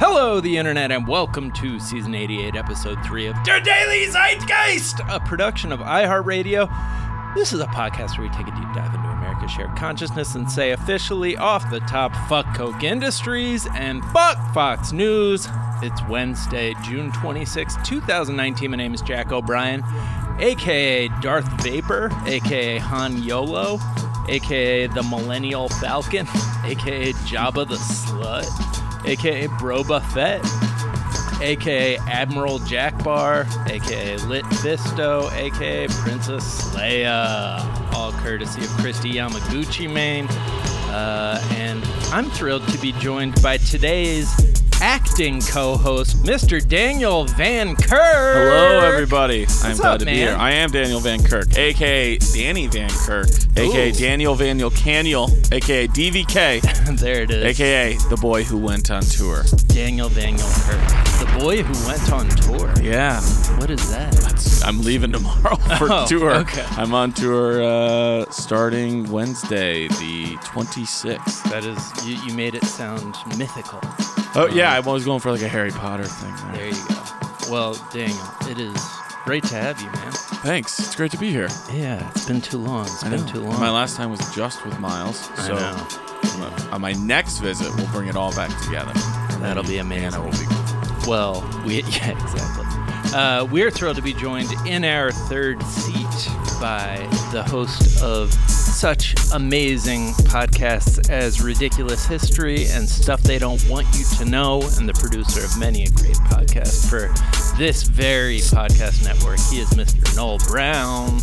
Hello, the internet, and welcome to season 88, episode 3 of Der Daily Zeitgeist, a production of iHeartRadio. This is a podcast where we take a deep dive into America's shared consciousness and say officially off the top, fuck Koch Industries and fuck Fox News. It's Wednesday, June 26, 2019. My name is Jack O'Brien, aka Darth Vapor, aka Han Yolo, aka the Millennial Falcon, aka Jabba the Slut, aka Bro Buffett, aka Admiral Jack Bar, aka Lit Fisto, aka Princess Leia, all courtesy of Christy Yamaguchi, Maine. Uh, and I'm thrilled to be joined by today's acting co-host, Mr. Daniel Van Kirk. Hello, everybody. I'm What's glad up, to be here. I am Daniel Van Kirk, aka Danny Van Kirk, aka Ooh. Daniel Vaniel Caniel, aka DVK, there it is. aka the boy who went on tour. Daniel Daniel Kirk, the boy who went on tour. Yeah, What is that? I'm leaving tomorrow for Oh, tour. okay. I'm on tour uh, starting Wednesday, the 26th. That is, you, you made it sound mythical. Oh yeah, I'm always going for like a Harry Potter thing. There. There you go. Well, Daniel, it is great to have you, man. Thanks. It's great to be here. Yeah, it's been too long. It's I been know. too long. My last time was just with Miles. I So know. uh, on my next visit, we'll bring it all back together. That'll be amazing. Anna will be. Well, we yeah, exactly. Uh, we're thrilled to be joined in our third seat by the host of such amazing podcasts as Ridiculous History and Stuff They Don't Want You to Know, and the producer of many a great podcast for this very podcast network. He is Mr. Noel Brown.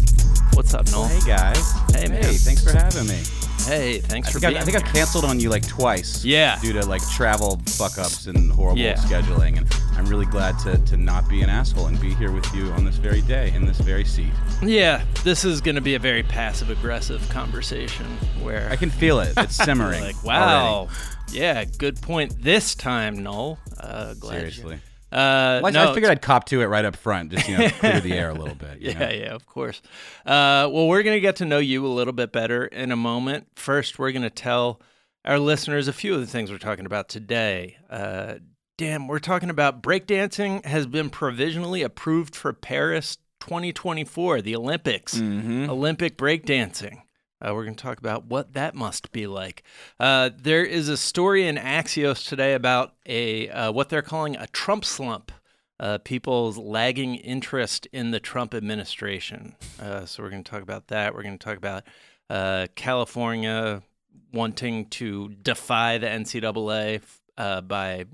What's up, Noel? Hey guys. Hey, man. Hey, thanks for having me. Hey, thanks I for think, being I, I think I've canceled on you like twice. Yeah. Due to like travel fuck ups and horrible Yeah. scheduling, and I'm really glad to to not be an asshole and be here with you on this very day in this very seat. Yeah, this is going to be a very passive aggressive conversation where I can feel it. It's simmering. like, wow, already. yeah, good point this time, Noel. Uh, glad you- Seriously. Uh, Well, I- no, I figured I'd cop to it right up front, just you know, clear the air a little bit. you Yeah, know? yeah, of course. Uh, well, we're going to get to know you a little bit better in a moment. First, we're going to tell our listeners a few of the things we're talking about today. Uh, damn, we're talking about breakdancing has been provisionally approved for Paris 2024, the Olympics. Mm-hmm. Olympic breakdancing. Uh, we're going to talk about what that must be like. Uh, there is a story in Axios today about a uh, what they're calling a Trump slump. Uh, people's lagging interest in the Trump administration. Uh, so we're going to talk about that. We're going to talk about uh, California wanting to defy the NCAA by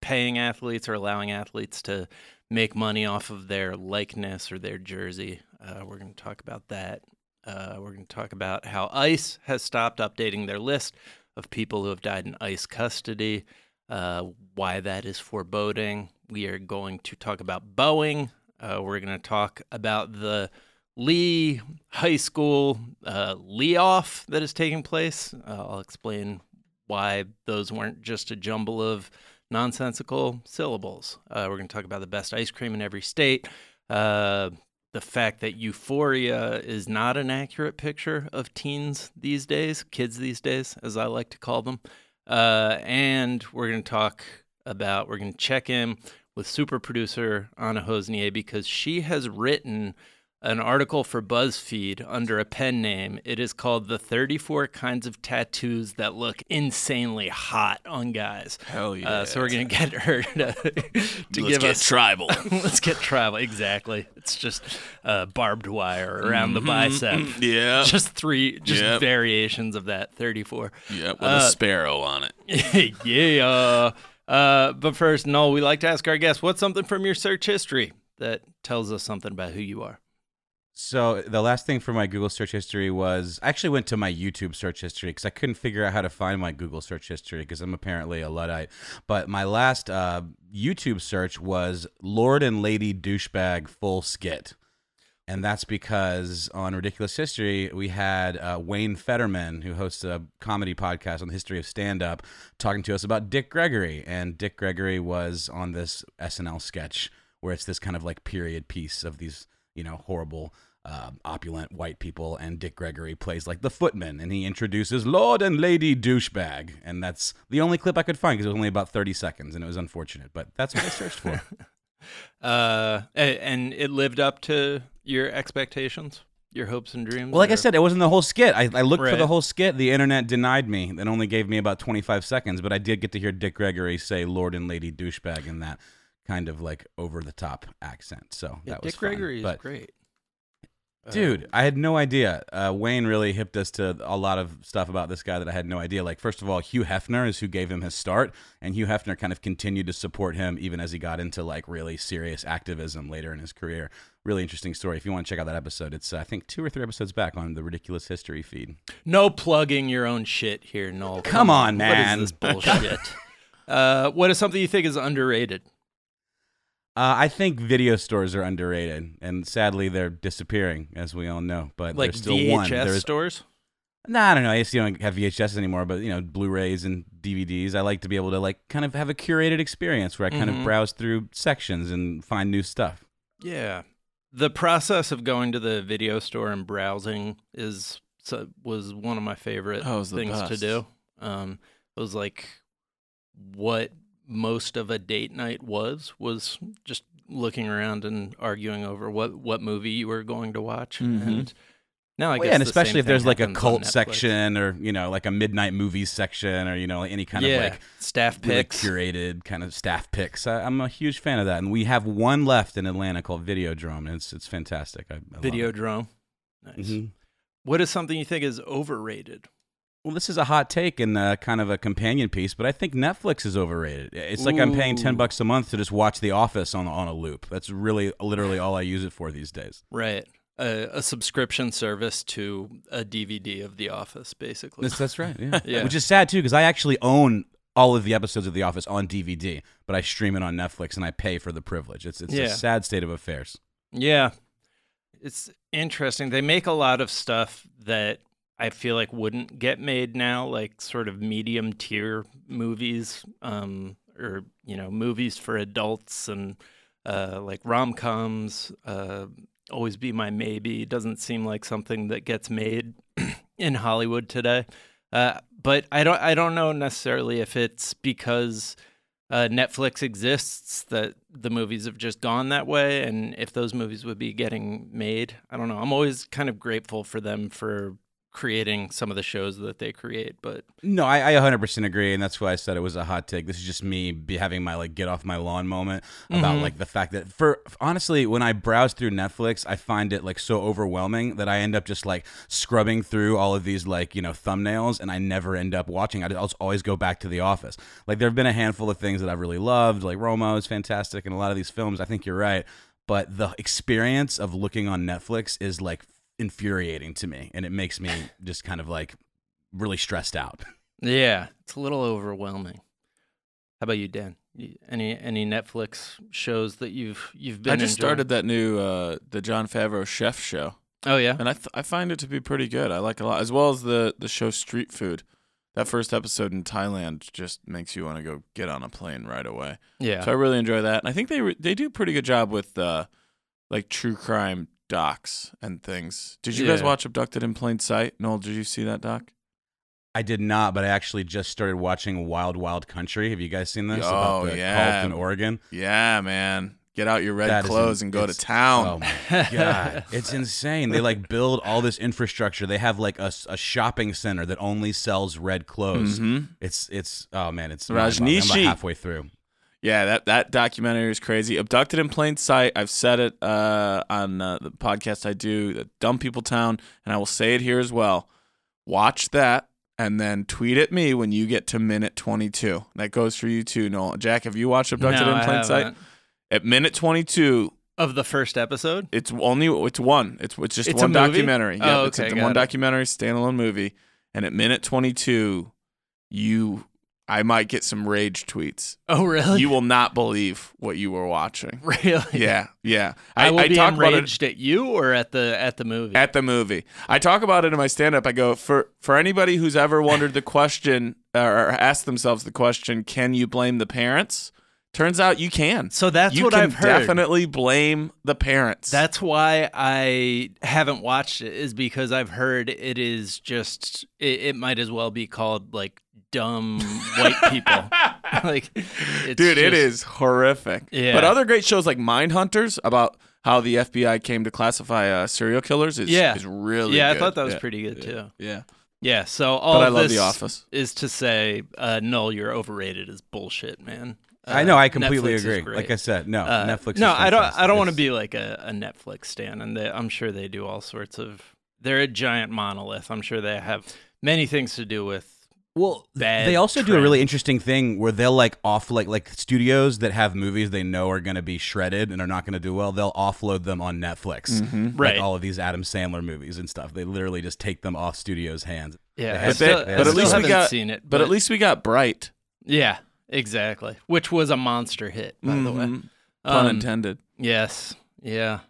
paying athletes or allowing athletes to make money off of their likeness or their jersey. We're going to talk about that. Uh, we're going to talk about how ICE has stopped updating their list of people who have died in ICE custody, uh, why that is foreboding. We are going to talk about Boeing. Uh, we're going to talk about the Lee High School uh, layoff that is taking place. Uh, I'll explain why those weren't just a jumble of nonsensical syllables. Uh, we're going to talk about the best ice cream in every state. Uh, the fact that euphoria is not an accurate picture of teens these days, kids these days, as I like to call them. Uh, and we're going to talk about, we're going to check in with super producer Anna Hossnieh because she has written an article for BuzzFeed under a pen name. It is called The 34 Kinds of Tattoos That Look Insanely Hot on Guys. Hell yeah. Uh, so we're going to get her to, to Let's give get us tribal. Let's get tribal. Exactly. It's just uh, barbed wire around the bicep. yeah. Just three, just Yep. variations of that 34. yeah, with uh, a sparrow on it. yeah. Uh, but first, Noel, we like to ask our guests what's something from your search history that tells us something about who you are? So the last thing for my Google search history was I actually went to my YouTube search history because I couldn't figure out how to find my Google search history because I'm apparently a luddite. But my last uh, YouTube search was Lord and Lady douchebag full skit, and that's because on Ridiculous History we had uh, Wayne Federman, who hosts a comedy podcast on the history of stand up, talking to us about Dick Gregory, and Dick Gregory was on this SNL sketch where it's this kind of like period piece of these you know horrible uh, opulent white people, and Dick Gregory plays like the footman, and he introduces Lord and Lady Douchebag, and that's the only clip I could find because it was only about thirty seconds, and it was unfortunate, but that's what I searched for. Uh, and it lived up to your expectations, your hopes and dreams. Well, like I said, it wasn't the whole skit. I, I looked for the whole skit. The internet denied me. It only gave me about 25 seconds, but I did get to hear Dick Gregory say Lord and Lady Douchebag in that kind of like over the top accent. So Yeah, that was Dick fun. Gregory is But great. Dude, Um, I had no idea. Uh, Wayne really hipped us to a lot of stuff about this guy that I had no idea. Like, first of all, Hugh Hefner is who gave him his start, and Hugh Hefner kind of continued to support him even as he got into like really serious activism later in his career. Really interesting story. If you want to check out that episode, it's uh, I think two or three episodes back on the Ridiculous History feed. no plugging your own shit here, Noel. Come on, man. is this bullshit? uh, what is something you think is underrated? Uh, I think video stores are underrated, and sadly, they're disappearing, as we all know. But Like there's still VHS one. There's, stores? nah, I don't know. I guess you don't have VHS anymore, but you know, Blu-rays and DVDs. I like to be able to like kind of have a curated experience where I kind Mhm. of browse through sections and find new stuff. Yeah. The process of going to the video store and browsing is was one of my favorite Oh, it was the things to do. Um, it was like what most of a date night was was just looking around and arguing over what what movie you were going to watch. Mhm. And now I Well, guess yeah, and especially if there's like a cult section or you know like a midnight movies section or you know any kind yeah, of like staff really curated kind of staff picks. I, I'm a huge fan of that, and we have one left in Atlanta called Videodrome, and it's it's fantastic. I, I love it. Videodrome. Nice. Mhm. What is something you think is overrated? Well, this is a hot take and uh, kind of a companion piece, but I think Netflix is overrated. It's like I'm paying ten bucks a month to just watch The Office on on a loop. That's really literally all I use it for these days. Right. A, a subscription service to a DVD of The Office, basically. That's, that's right. Yeah. Yeah. Which is sad too, because I actually own all of the episodes of The Office on DVD, but I stream it on Netflix and I pay for the privilege. It's it's Yeah. a sad state of affairs. Yeah. It's interesting. They make a lot of stuff that I feel like wouldn't get made now, like sort of medium tier movies, um, or you know, movies for adults and uh, like rom coms. Uh, Always be my maybe doesn't seem like something that gets made in Hollywood today. Uh, but I don't I don't know necessarily if it's because uh, Netflix exists that the movies have just gone that way, and if those movies would be getting made, I don't know. I'm always kind of grateful for them for creating some of the shows that they create, but No, I, I 100% agree, and that's why I said it was a hot take. This is just me be having my like get off my lawn moment about Mhm. like the fact that for honestly, when I browse through Netflix, I find it like so overwhelming that I end up just like scrubbing through all of these like you know thumbnails, and I never end up watching. I will always go back to The Office. Like there have been a handful of things that I've really loved, like Roma is fantastic, and a lot of these films. I think you're right, but the experience of looking on Netflix is like infuriating to me, and it makes me just kind of like really stressed out. yeah, it's a little overwhelming. How about you, Dan? Any any Netflix shows that you've you've been? I just enjoying? started that new uh, the Jon Favreau chef show, Oh yeah, and I th- I find it to be pretty good. I like it a lot, as well as the the show Street Food. That first episode in Thailand just makes you want to go get on a plane right away. yeah. So I really enjoy that, and I think they re- they do a pretty good job with uh, like true crime docs and things. Did you guys watch Abducted in Plain Sight? Noel, did you see that doc? I did not, but I actually just started watching Wild Wild Country. Have you guys seen this? Oh, about the yeah. cult in Oregon. Yeah, man. Get out your red That clothes and go to town. Oh my god, it's insane. They like build all this infrastructure. They have like a shopping center that only sells red clothes. hmm It's it's oh man, it's mind-boggling. I'm about halfway through. Yeah, that that documentary is crazy. Abducted in Plain Sight. I've said it uh, on uh, the podcast I do, the Dumb People Town, and I will say it here as well. Watch that and then tweet at me when you get to minute 22. That goes for you too, Noel. Jack, have you watched Abducted No, in Plain Sight? At minute 22, of the first episode. it's only it's one. It's it's just It's a one documentary. Oh, Yeah, it's okay, a, got one it. documentary standalone movie. And at minute 22, you I might get some rage tweets. Oh really? You will not believe what you were watching. really? Yeah, yeah. I, will be talk about it enraged at you or at the at the movie. at the movie. I talk about it in my stand up. I go for for anybody who's ever wondered the question uh, or asked themselves the question, can you blame the parents? Turns out you can. So that's you what can I've heard. definitely blame the parents. That's why I haven't watched it is because I've heard it is just it, it might as well be called like dumb white people. like it's Dude, it just- is horrific. Yeah. But other great shows like Mind Hunters about how the FBI came to classify uh, serial killers is, Yeah. is really Yeah, good. I thought that was Yeah. pretty good yeah. too. Yeah. Yeah, so all But I love this The Office. is to say uh no, you're overrated is bullshit, man. I Uh, know. I completely Netflix agree. Like I said, no, Uh, Netflix. No, is I don't. I don't want to be like a, a Netflix stan, and they, I'm sure they do all sorts of. They're a giant monolith. I'm sure they have many things to do with. Well, bad they also do a really interesting thing where they'll like off like like studios that have movies they know are going to be shredded and are not going to do well. They'll offload them on Netflix, Mm-hmm. Right. Like all of these Adam Sandler movies and stuff. They literally just take them off studios' hands. Yeah, They still, but they- I but at least we got- seen it. But, at least we got Bright. yeah, exactly. Which was a monster hit, by the way. Mhm. Pun Um, intended. Yes. Yeah.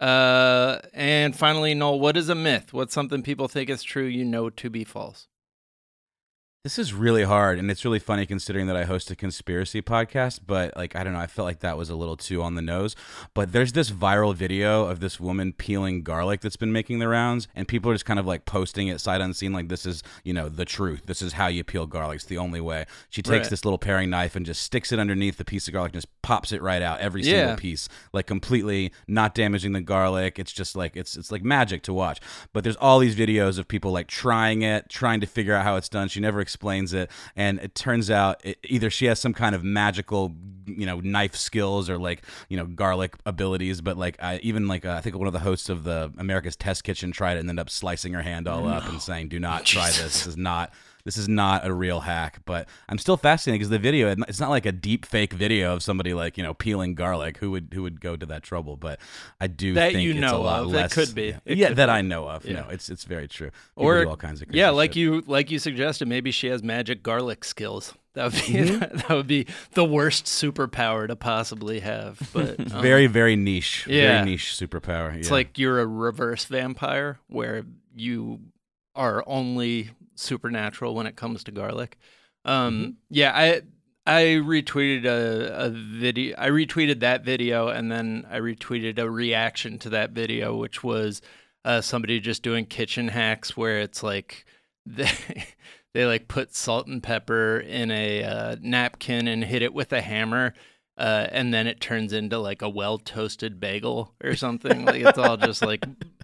Uh, and finally, Noel, what is a myth? What's something people think is true you know to be false? This is really hard, and it's really funny considering that I host a conspiracy podcast. But like, I don't know, I felt like that was a little too on the nose. But there's this viral video of this woman peeling garlic that's been making the rounds, and people are just kind of like posting it sight unseen, like this is you know the truth. This is how you peel garlic. It's the only way. She takes Right. this little paring knife and just sticks it underneath the piece of garlic, and just pops it right out, every single Yeah. piece, like completely not damaging the garlic. It's just like it's it's like magic to watch. But there's all these videos of people like trying it, trying to figure out how it's done. She never explains it, and it turns out it, either she has some kind of magical, you know, knife skills or like you know garlic abilities. But like I, even like uh, I think one of the hosts of the America's Test Kitchen tried it and ended up slicing her hand all up and saying, "Do not try this. This is not." This is not a real hack, but I'm still fascinated because the video it's not like a deep fake video of somebody like, you know, peeling garlic. Who would who would go to that trouble? But I do That think you it's a know lot of. It less. could be. Yeah, yeah, could that be. I know of. Yeah. No, it's it's very true. People Or all kinds of yeah, like shit. you like you suggested, maybe she has magic garlic skills. That would be Mm-hmm. that would be the worst superpower to possibly have. But um, very very niche. Yeah. Very niche superpower. It's yeah. like you're a reverse vampire where you are only supernatural when it comes to garlic. Um, Mm-hmm. Yeah, I I retweeted a, a video. I retweeted that video, and then I retweeted a reaction to that video, which was uh, somebody just doing kitchen hacks where it's like they they like put salt and pepper in a uh, napkin and hit it with a hammer. Uh, and then it turns into like a well toasted bagel or something. like it's all just like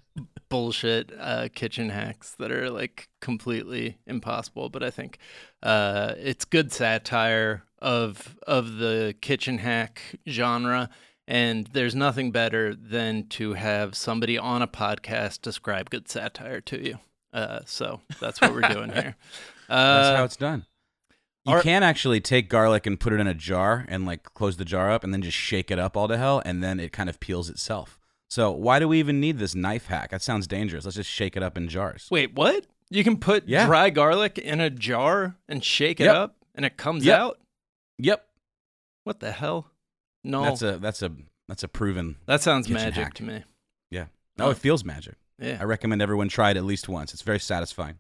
bullshit uh, kitchen hacks that are like completely impossible. But I think uh, it's good satire of of the kitchen hack genre. And there's nothing better than to have somebody on a podcast describe good satire to you. Uh, so that's what we're doing here. That's how it's done. You can actually take garlic and put it in a jar and like close the jar up and then just shake it up all to hell and then it kind of peels itself. So why do we even need this knife hack? That sounds dangerous. Let's just shake it up in jars. Wait, what? You can put Yeah. dry garlic in a jar and shake it Yep. up, and it comes Yep. out. Yep. What the hell? No, That's a that's a that's a proven. that sounds magic hack. to me. No, Oh. it feels magic. Yeah. I recommend everyone try it at least once. It's very satisfying.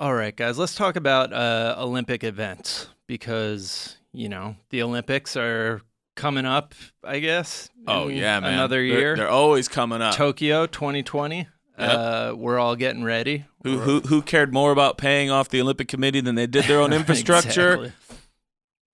All right, guys, let's talk about uh, Olympic events because you know the Olympics are coming up. I guess. Oh yeah, man. Another They're- year. They're, always coming up. Tokyo 2020. Uh, we're all getting ready. Who, who who cared more about paying off the Olympic Committee than they did their own infrastructure? Exactly.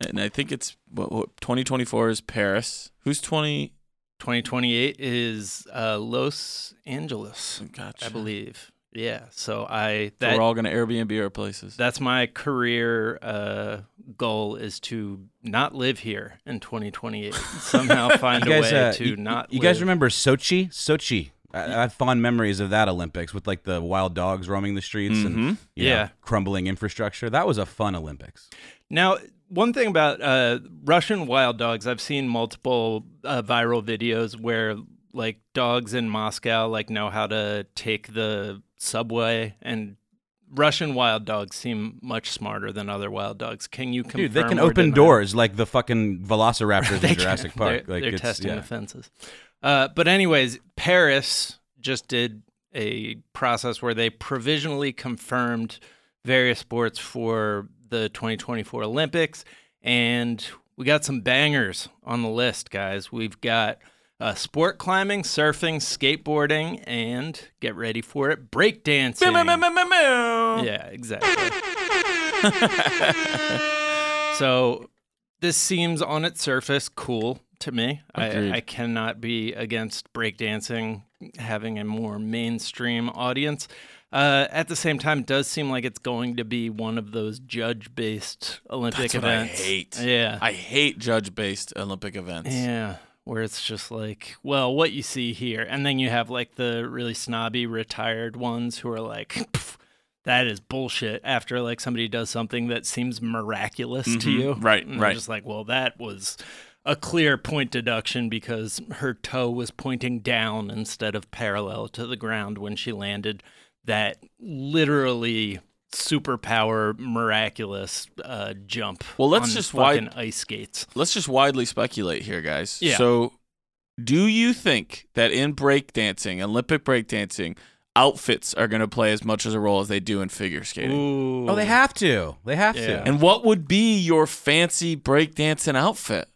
And I think it's what, what 2024 is Paris. Who's 20? 2028 is uh, Los Angeles, Gotcha. I believe. Yeah. So I So we're all gonna Airbnb our places. that's my career uh, goal is to not live here in 2028. Somehow find You a guys, way uh, to you, not. you guys remember Sochi? Sochi. I, I have fond memories of that Olympics with like the wild dogs roaming the streets and Mhm. you know, Yeah. crumbling infrastructure. That was a fun Olympics. Now, one thing about uh, Russian wild dogs, I've seen multiple uh, viral videos where like dogs in Moscow like know how to take the subway, and Russian wild dogs seem much smarter than other wild dogs. Can you confirm? Dude, they can open doors like the fucking velociraptors in can. Jurassic Park. They're, like they're testing yeah. the fences. Uh, but anyways, Paris just did a process where they provisionally confirmed various sports for the 2024 Olympics, and we got some bangers on the list, guys. We've got uh, sport climbing, surfing, skateboarding, and get ready for it, breakdancing. Yeah, exactly. so this seems on its surface cool to me. I, I cannot be against breakdancing having a more mainstream audience. Uh, at the same time, it does seem like it's going to be one of those judge-based Olympic That's what I events. hate. Yeah, I hate judge-based Olympic events. yeah, where it's just like, well, what you see here, and then you have like the really snobby retired ones who are like, that is bullshit. After like somebody does something that seems miraculous to Mhm. you, Right, And right. Just like, well, that was a clear point deduction because her toe was pointing down instead of parallel to the ground when she landed. That literally superpower miraculous uh, jump. Well, let's on just fucking wide- ice skates. Let's just widely speculate here, guys. Yeah. So, do you think that in breakdancing, Olympic breakdancing, outfits are going to play as much as a role as they do in figure skating? Ooh. Oh, they have to. They have Yeah. to. And what would be your fancy breakdancing outfit?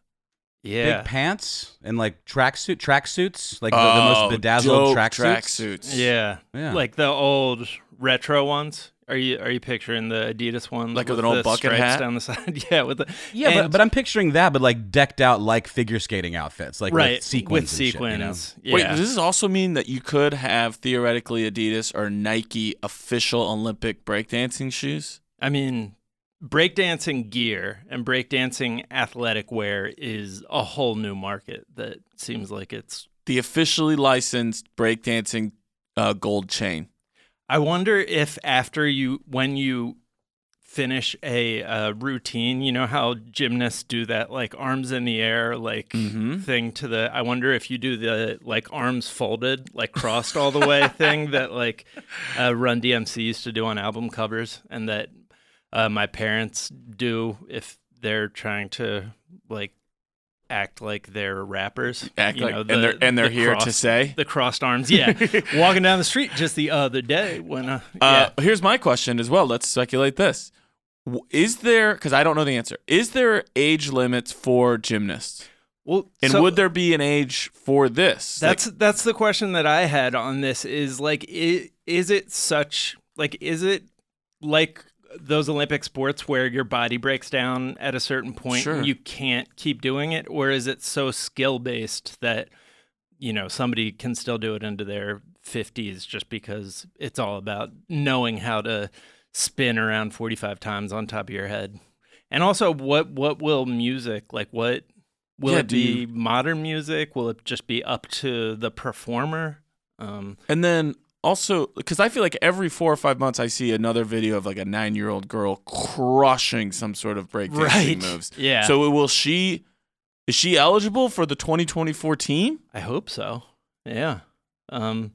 Yeah. Big pants and like tracksuit tracksuits, like the, the most bedazzled dope tracksuits. tracksuits. Yeah. Yeah. Like the old retro ones. Are you are you picturing the Adidas ones? Like with an old the bucket hat? down the side? yeah, with the Yeah, and- but, but I'm picturing that, but like decked out like figure skating outfits, like right with sequins. with and shit, you know? Yeah. Wait, does this also mean that you could have theoretically Adidas or Nike official Olympic breakdancing shoes? I mean, breakdancing gear and breakdancing athletic wear is a whole new market that seems like it's. The officially licensed breakdancing uh, gold chain. I wonder if after you, when you finish a uh, routine, you know how gymnasts do that like arms in the air, like Mhm. thing to the. I wonder if you do the like arms folded, like crossed all the way thing that like uh, Run DMC used to do on album covers, and that uh, my parents do if they're trying to like act like they're rappers. Act you like, know, and they're and they're the here to say. the crossed arms. Yeah, walking down the street just the other day when uh, Uh. Here's my question as well. Let's speculate this: Is there? Because I don't know the answer. Is there age limits for gymnasts? Well, And so would there be an age for this? Like, that's that's the question that I had on this. Is like, is, is it such like, is it like those Olympic sports where your body breaks down at a certain point Sure. and you can't keep doing it, or is it so skill based that you know somebody can still do it into their fifties just because it's all about knowing how to spin around forty five times on top of your head? And also, what what will music like? What will Yeah, it be? you- Modern music? Will it just be up to the performer? Um, And then also, because I feel like every four or five months I see another video of like a nine year old girl crushing some sort of breakdancing Right. moves. Yeah. So will she? Is she eligible for the 2024 team? I hope so. Yeah. Um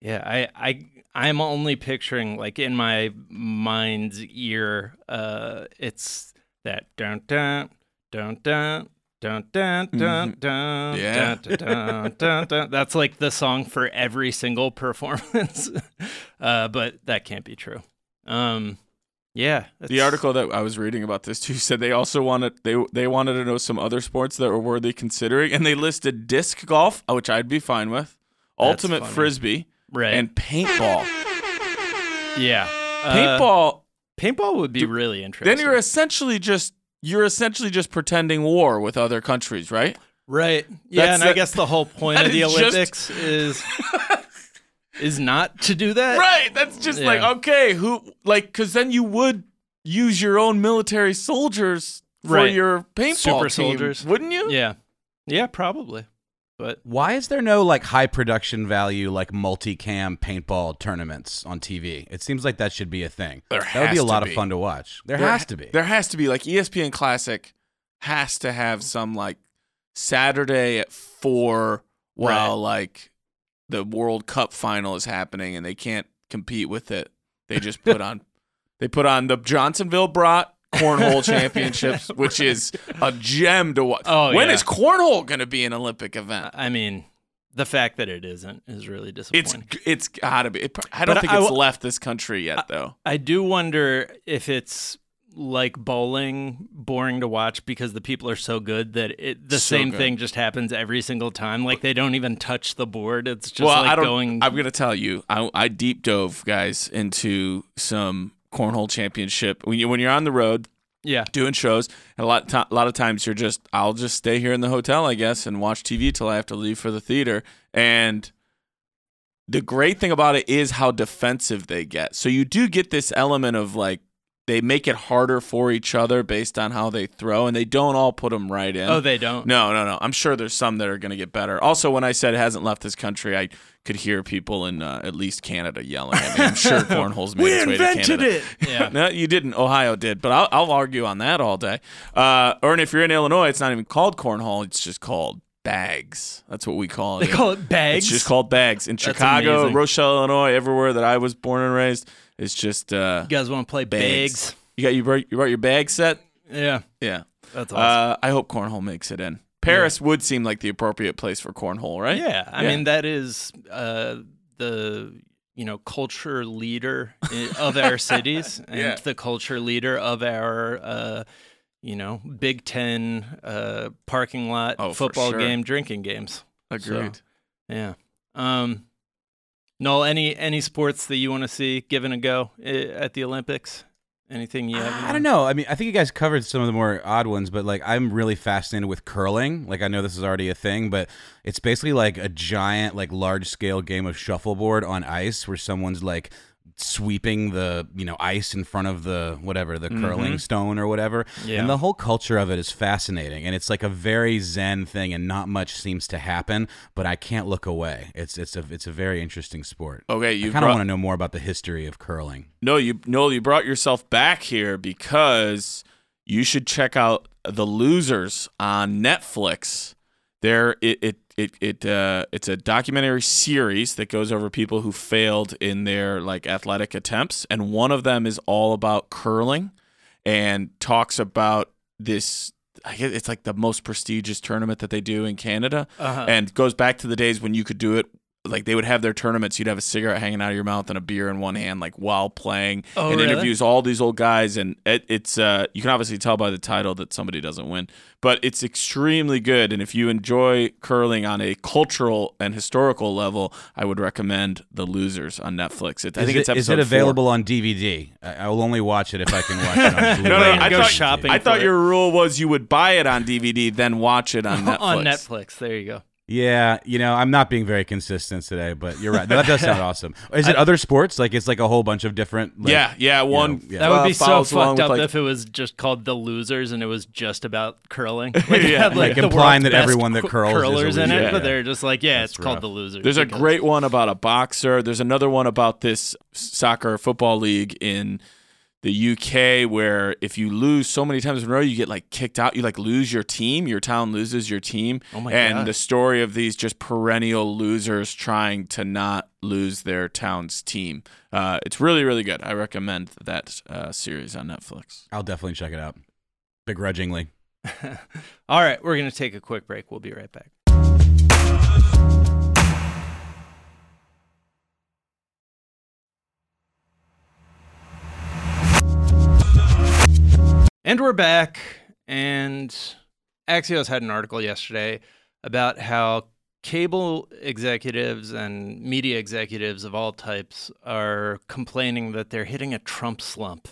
yeah, I I I'm only picturing like in my mind's ear uh it's that don't dun dun dun dun dun dun dun Mhm. dun Yeah. dun, dun, dun, dun. That's like the song for every single performance. uh but that can't be true. Um yeah. The article that I was reading about this too said they also wanted they they wanted to know some other sports that were worthy considering, and they listed disc golf, uh, which I'd be fine with, ultimate funny. frisbee, right. and paintball. yeah. Uh, paintball. paintball would be really interesting. then you're essentially just you're essentially just pretending war with other countries, right? Right. Yeah, That's and I guess the whole point that of the is just- Olympics is is not to do that. Right. That's just like Yeah. okay, who like because then you would use your own military soldiers for Right. your paintball Super team, soldiers. wouldn't you? Yeah. Yeah, probably. But Why is there no like high production value like multicam paintball tournaments on TV? It seems like that should be a thing. There that would be a lot be. of fun to watch. There, There has ha- to be. There has to be like ESPN Classic has to have some like Saturday at four while like the World Cup final is happening and they can't compete with it. They just put on they put on the Johnsonville brought cornhole championships, which is a gem to watch. Oh, when yeah. is cornhole going to be an Olympic event? I mean, the fact that it isn't is really disappointing. It's it's gotta be. It, I don't But think I it's w- left this country yet, though. I do wonder if it's like bowling boring to watch because the people are so good that it the So same good. thing just happens every single time. Like they don't even touch the board. It's just well, like I don't. going. I'm gonna tell you, I, I deep dove, guys, into some cornhole championship. When you when you're on the road yeah. doing shows, a lot a lot of times you're just I'll just stay here in the hotel, I guess, and watch TV till I have to leave for the theater. And the great thing about it is how defensive they get. So you do get this element of like they make it harder for each other based on how they throw, and they don't all put them right in. Oh, they don't. No, no, no. I'm sure there's some that are going to get better. Also, when I said it hasn't left this country, I could hear people in uh, at least Canada yelling at me. I'm sure cornhole's made its way to Canada. it. Yeah. No, you didn't. Ohio did, but I'll, I'll argue on that all day. Uh, or and if you're in Illinois, it's not even called cornhole; it's just called bags. That's what we call it. They call it bags. It's just called bags in That's Chicago, amazing. Rochelle, Illinois, everywhere that I was born and raised. It's just uh, You guys want to play bags. bags? You got you brought, you brought your bag set. Yeah. Yeah. That's awesome. Uh, I hope cornhole makes it in. Paris would seem like the appropriate place for cornhole, right? Yeah, I Yeah. mean that is uh, the you know culture leader of our cities and Yeah. the culture leader of our uh, you know Big Ten uh, parking lot Oh, football sure. game drinking games. Agreed. Yeah. Um, Noel, any any sports that you want to see given a go uh, at the Olympics? Anything you have? I don't know. I mean, I think you guys covered some of the more odd ones, but like I'm really fascinated with curling. Like I know this is already a thing, but it's basically like a giant, like large scale game of shuffleboard on ice where someone's like sweeping the you know ice in front of the whatever the mm-hmm. curling stone or whatever. Yeah. and the whole culture of it is fascinating. And it's like a very zen thing and not much seems to happen but i can't look away. It's it's a it's a very interesting sport. Okay, you kind of want to know more about the history of curling. No, you Noel, you brought yourself back here because you should check out the losers on Netflix. There, it it it, it uh, it's a documentary series that goes over people who failed in their like athletic attempts, and one of them is all about curling, and talks about this. I guess it's like the most prestigious tournament that they do in Canada, Uh-huh. and goes back to the days when you could do it. Like they would have their tournaments, you'd have a cigarette hanging out of your mouth and a beer in one hand, like while playing, Oh, and really? interviews all these old guys. And it, it's uh, you can obviously tell by the title that somebody doesn't win, but it's extremely good. And if you enjoy curling on a cultural and historical level, I would recommend The Losers on Netflix. It, I think it, it's is episode it four. available on dvd I, I will only watch it if i can watch it on Blu-ray No, no, I Go thought- shopping I thought it. your rule was you would buy it on DVD, then watch it on Netflix. on Netflix. There you go. Yeah, you know, I'm not being very consistent today, but you're right. That does sound awesome. Is it other sports? Like it's like a whole bunch of different. Like, yeah, yeah. One yeah. That would uh, be so fucked up like, if it was just called The Losers and it was just about curling. Like, Yeah. had, Like implying that everyone that cu- curls is a curlers in it, Yeah. but they're just like, yeah, That's it's called. The Losers. There's a great one about a boxer. There's another one about this soccer football league in the UK where if you lose so many times in a row, you get like kicked out. You like lose your team. Your town loses your team. Oh my god. and God. the story of these just perennial losers trying to not lose their town's team. Uh, it's really, really good. I recommend that uh, series on Netflix. I'll definitely check it out. Begrudgingly. All right, we're going to take a quick break. We'll be right back. And we're back. And Axios had an article yesterday about how cable executives and media executives of all types are complaining that they're hitting a Trump slump.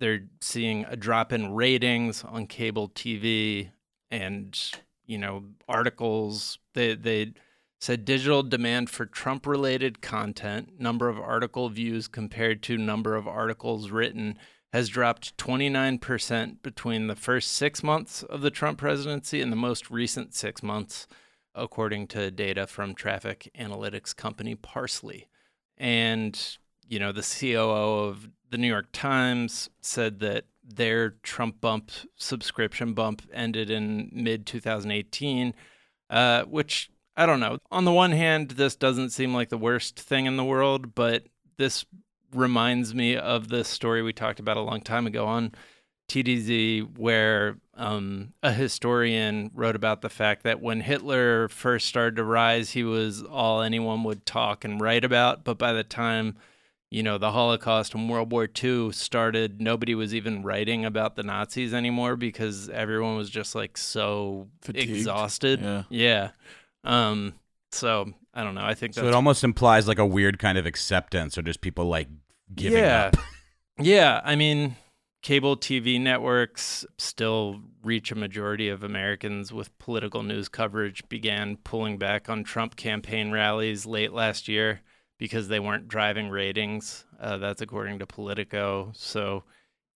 They're seeing a drop in ratings on cable TV and, you know, articles. They, they said digital demand for Trump related content, number of article views compared to number of articles written has dropped 29% between the first six months of the Trump presidency and the most recent six months, according to data from traffic analytics company Parse.ly. And, you know, the COO of the New York Times said that their Trump bump subscription bump ended in mid 2018, uh, which I don't know. On the one hand, this doesn't seem like the worst thing in the world, but this reminds me of the story we talked about a long time ago on TDZ, where um, a historian wrote about the fact that when Hitler first started to rise, he was all anyone would talk and write about. But by the time you know, the Holocaust and World War II started, nobody was even writing about the Nazis anymore because everyone was just like so Fatigued. exhausted. Yeah. Yeah. Um, so I don't know. I think So it almost implies like a weird kind of acceptance, or just people like giving yeah. up. Yeah, I mean, cable TV networks still reach a majority of Americans with political news coverage began pulling back on Trump campaign rallies late last year because they weren't driving ratings. Uh, that's according to Politico. So,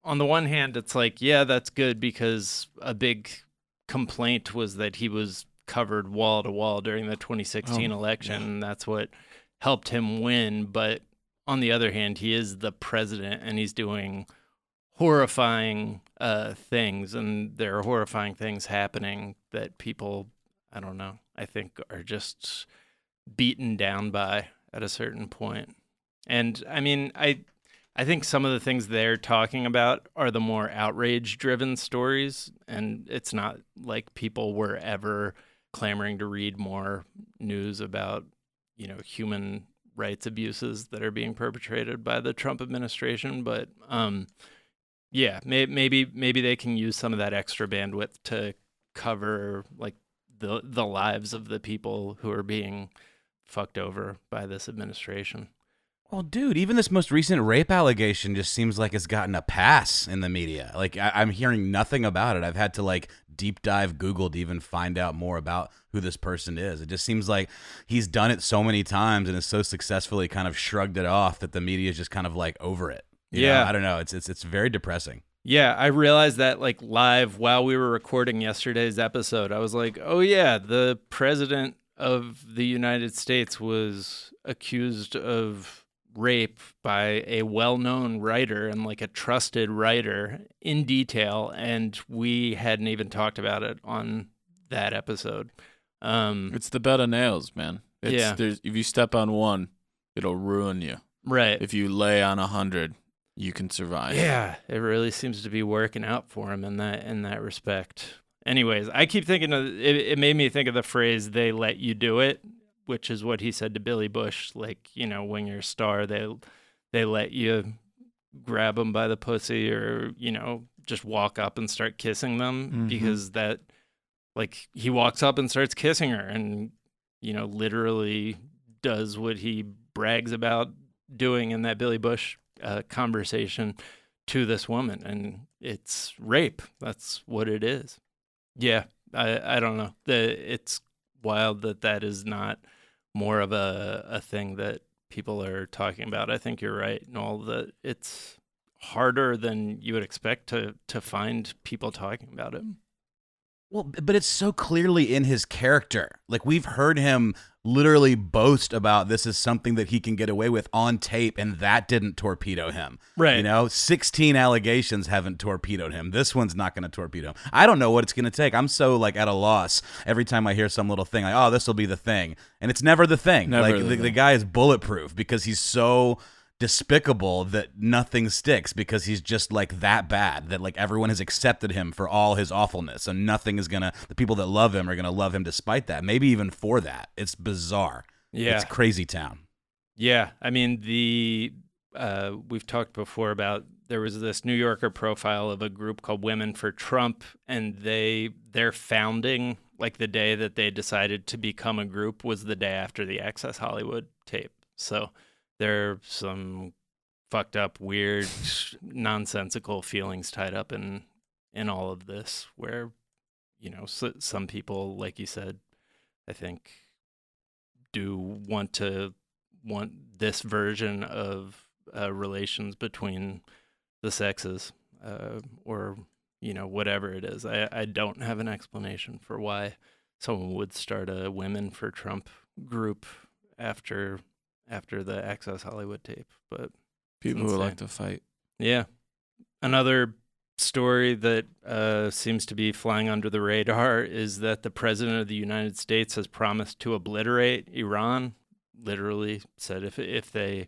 on the one hand, it's like, yeah, that's good because a big complaint was that he was covered wall to wall during the 2016 Oh, election. yeah. And that's what helped him win. But on the other hand, he is the president and he's doing horrifying uh, things. And there are horrifying things happening that people, I don't know, I think are just beaten down by at a certain point. And I mean, I. I think some of the things they're talking about are the more outrage driven stories. And it's not like people were ever clamoring to read more news about, you know, human rights abuses that are being perpetrated by the Trump administration. But um, yeah, may- maybe maybe they can use some of that extra bandwidth to cover like the the lives of the people who are being fucked over by this administration. Well, dude, even this most recent rape allegation just seems like it's gotten a pass in the media. Like I- I'm hearing nothing about it. I've had to like deep dive Google to even find out more about who this person is. It just seems like he's done it so many times and has so successfully kind of shrugged it off that the media is just kind of like over it. You know? Yeah. I don't know. It's it's it's very depressing. Yeah, I realized that like live while we were recording yesterday's episode. I was like, "Oh yeah, the president of the United States was accused of rape by a well-known writer and like a trusted writer in detail and we hadn't even talked about it on that episode." Um It's the bed of nails, man. It's, Yeah. There's, if you step on one, it'll ruin you. right. If you lay on a hundred, you can survive. Yeah, it really seems to be working out for him in that in that respect. Anyways, I keep thinking of it. It made me think of the phrase "they let you do it," which is what he said to Billy Bush. Like, you know, when you're a star, they they let you grab them by the pussy, or you know, just walk up and start kissing them Mhm. because that, like, he walks up and starts kissing her, and you know, literally does what he brags about doing in that Billy Bush uh, conversation to this woman, and it's rape. That's what it is. Yeah, I I don't know. The it's wild that that is not more of a a thing that people are talking about. I think you're right, Noel. That it's harder than you would expect to to find people talking about it. Well, but it's so clearly in his character. Like we've heard him literally boast about this is something that he can get away with on tape, and that didn't torpedo him. Right. You know, 16 allegations haven't torpedoed him. This one's not going to torpedo him. I don't know what it's going to take. I'm so like at a loss every time I hear some little thing like, oh, this will be the thing. And it's never the thing. Never like the the, the guy is bulletproof because he's so despicable that nothing sticks because he's just like that bad that like everyone has accepted him for all his awfulness and nothing is gonna the people that love him are gonna love him despite that maybe even for that it's bizarre Yeah. it's crazy town Yeah, I mean the uh, we've talked before about there was this New Yorker profile of a group called Women for Trump, and they their founding, like the day that they decided to become a group, was the day after the Access Hollywood tape. So there are some fucked up, weird, nonsensical feelings tied up in in all of this, where you know so, some people, like you said, I think do want to want this version of uh, relations between the sexes uh, or you know whatever it is. I, I don't have an explanation for why someone would start a women for trump group after after the access hollywood tape but People who like to fight. yeah. Another story that uh, seems to be flying under the radar is that the president of the United States has promised to obliterate Iran. Literally said if if they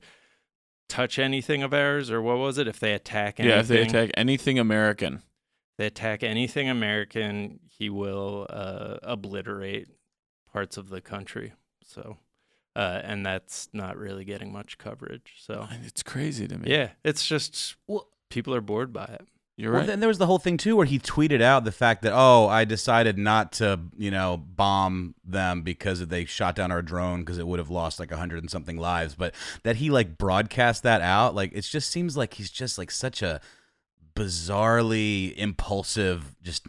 touch anything of ours, or what was it? If they attack anything, Yeah, if they attack anything American, they attack anything American, he will uh, obliterate parts of the country. So uh, and that's not really getting much coverage. So It's crazy to me. yeah, it's just people are bored by it. You're Well, right. then there was the whole thing too, where he tweeted out the fact that oh, I decided not to, you know, bomb them because they shot down our drone because it would have lost like a hundred and something lives. But that he like broadcast that out, like it just seems like he's just like such a bizarrely impulsive, just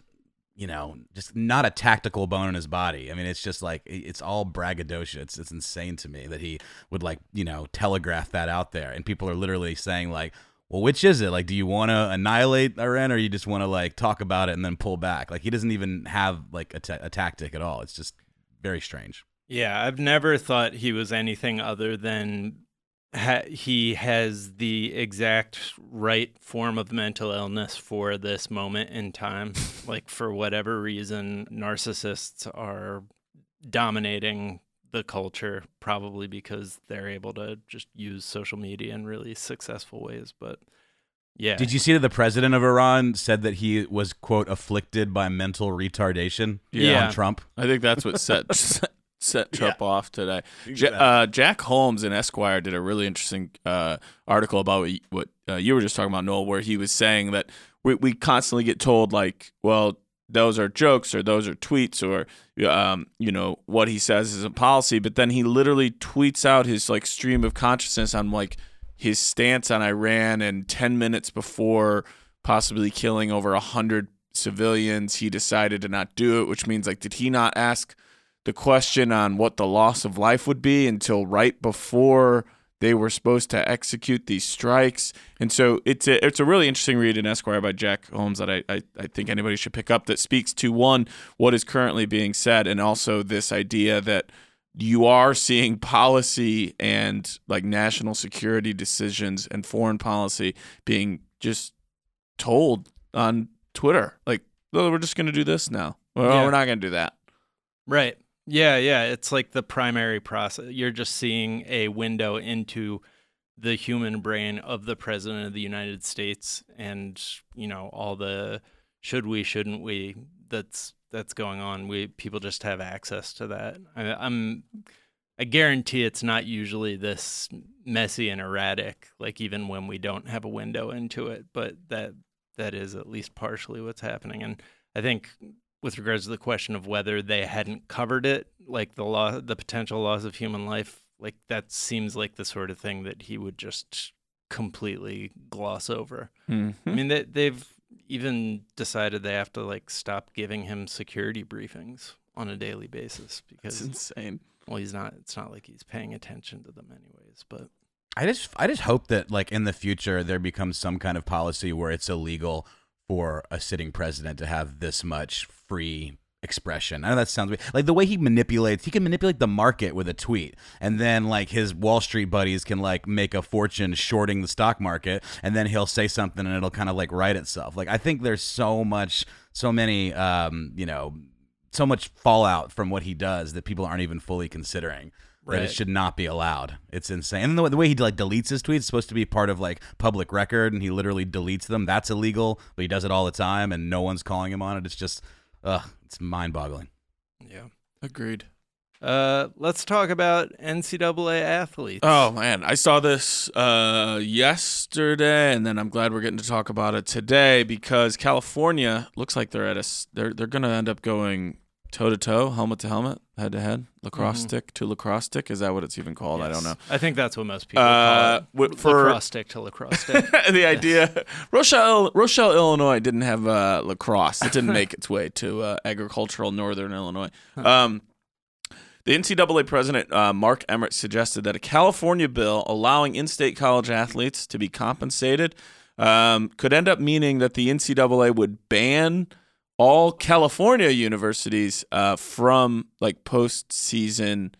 you know, just not a tactical bone in his body. I mean, it's just like it's all braggadocio. It's it's insane to me that he would like you know telegraph that out there, and people are literally saying like well, which is it? Like, do you want to annihilate Iran or you just want to like talk about it and then pull back? Like, he doesn't even have like a, a tactic at all. It's just very strange. Yeah, I've never thought he was anything other than ha- he has the exact right form of mental illness for this moment in time. like, for whatever reason, narcissists are dominating the culture, probably because they're able to just use social media in really successful ways. But yeah. Did you see that the president of Iran said that he was quote afflicted by mental retardation? Yeah. on Trump. I think that's what set set Trump off today. Ja- uh, Jack Holmes in Esquire did a really interesting uh, article about what, uh, you were just talking about, Noel, where he was saying that we, we constantly get told like, well, those are jokes or those are tweets or um, you know what he says is a policy, but then he literally tweets out his like stream of consciousness on like his stance on Iran and 10 minutes before possibly killing over a hundred civilians, he decided to not do it, which means like, did he not ask the question on what the loss of life would be until right before they were supposed to execute these strikes? And so it's a, it's a really interesting read in Esquire by Jack Holmes that I, I, I think anybody should pick up that speaks to one, what is currently being said, and also this idea that you are seeing policy and like national security decisions and foreign policy being just told on Twitter. Like, oh, we're just going to do this now. Well, Yeah. we're not going to do that. Right. Yeah, yeah. It's like the primary process. You're just seeing a window into the human brain of the president of the United States and, you know, all the should we, shouldn't we that's that's going on. We people just have access to that. I, I'm I guarantee it's not usually this messy and erratic, like even when we don't have a window into it, but that that is at least partially what's happening. And I think with regards to the question of whether they hadn't covered it, like the law, the potential loss of human life, like that seems like the sort of thing that he would just completely gloss over. Mhm. I mean, they, they've even decided they have to like stop giving him security briefings on a daily basis because It's because insane. well, he's not. It's not like he's paying attention to them anyways. But I just I just hope that like in the future there becomes some kind of policy where it's illegal for a sitting president to have this much free expression. I know that sounds weird. Like the way he manipulates, he can manipulate the market with a tweet, and then like his Wall Street buddies can like make a fortune shorting the stock market, and then he'll say something and it'll kind of like right itself. Like I think there's so much, so many, um, you know, so much fallout from what he does that people aren't even fully considering. That it should not be allowed. It's insane. And the, the way he like deletes his tweets is supposed to be part of like public record, and he literally deletes them. That's illegal, but he does it all the time, and no one's calling him on it. It's just, ugh, it's mind-boggling. yeah. Agreed. Uh, let's talk about NCAA athletes. Oh man, I saw this uh, yesterday, and then I'm glad we're getting to talk about it today because California looks like they're at a they're they're going to end up going toe to toe, helmet to helmet, head to head, lacrosse Mhm. stick to lacrosse stick. Is that what it's even called? I don't know. I think that's what most people Uh, call it. for- lacrosse stick to lacrosse stick. the idea Rochelle Rochelle Illinois didn't have uh, lacrosse. It didn't make its way to uh, agricultural northern Illinois. Um, the NCAA president uh, Mark Emmert suggested that a California bill allowing in-state college athletes to be compensated um, could end up meaning that the NCAA would ban all California universities uh, from like postseason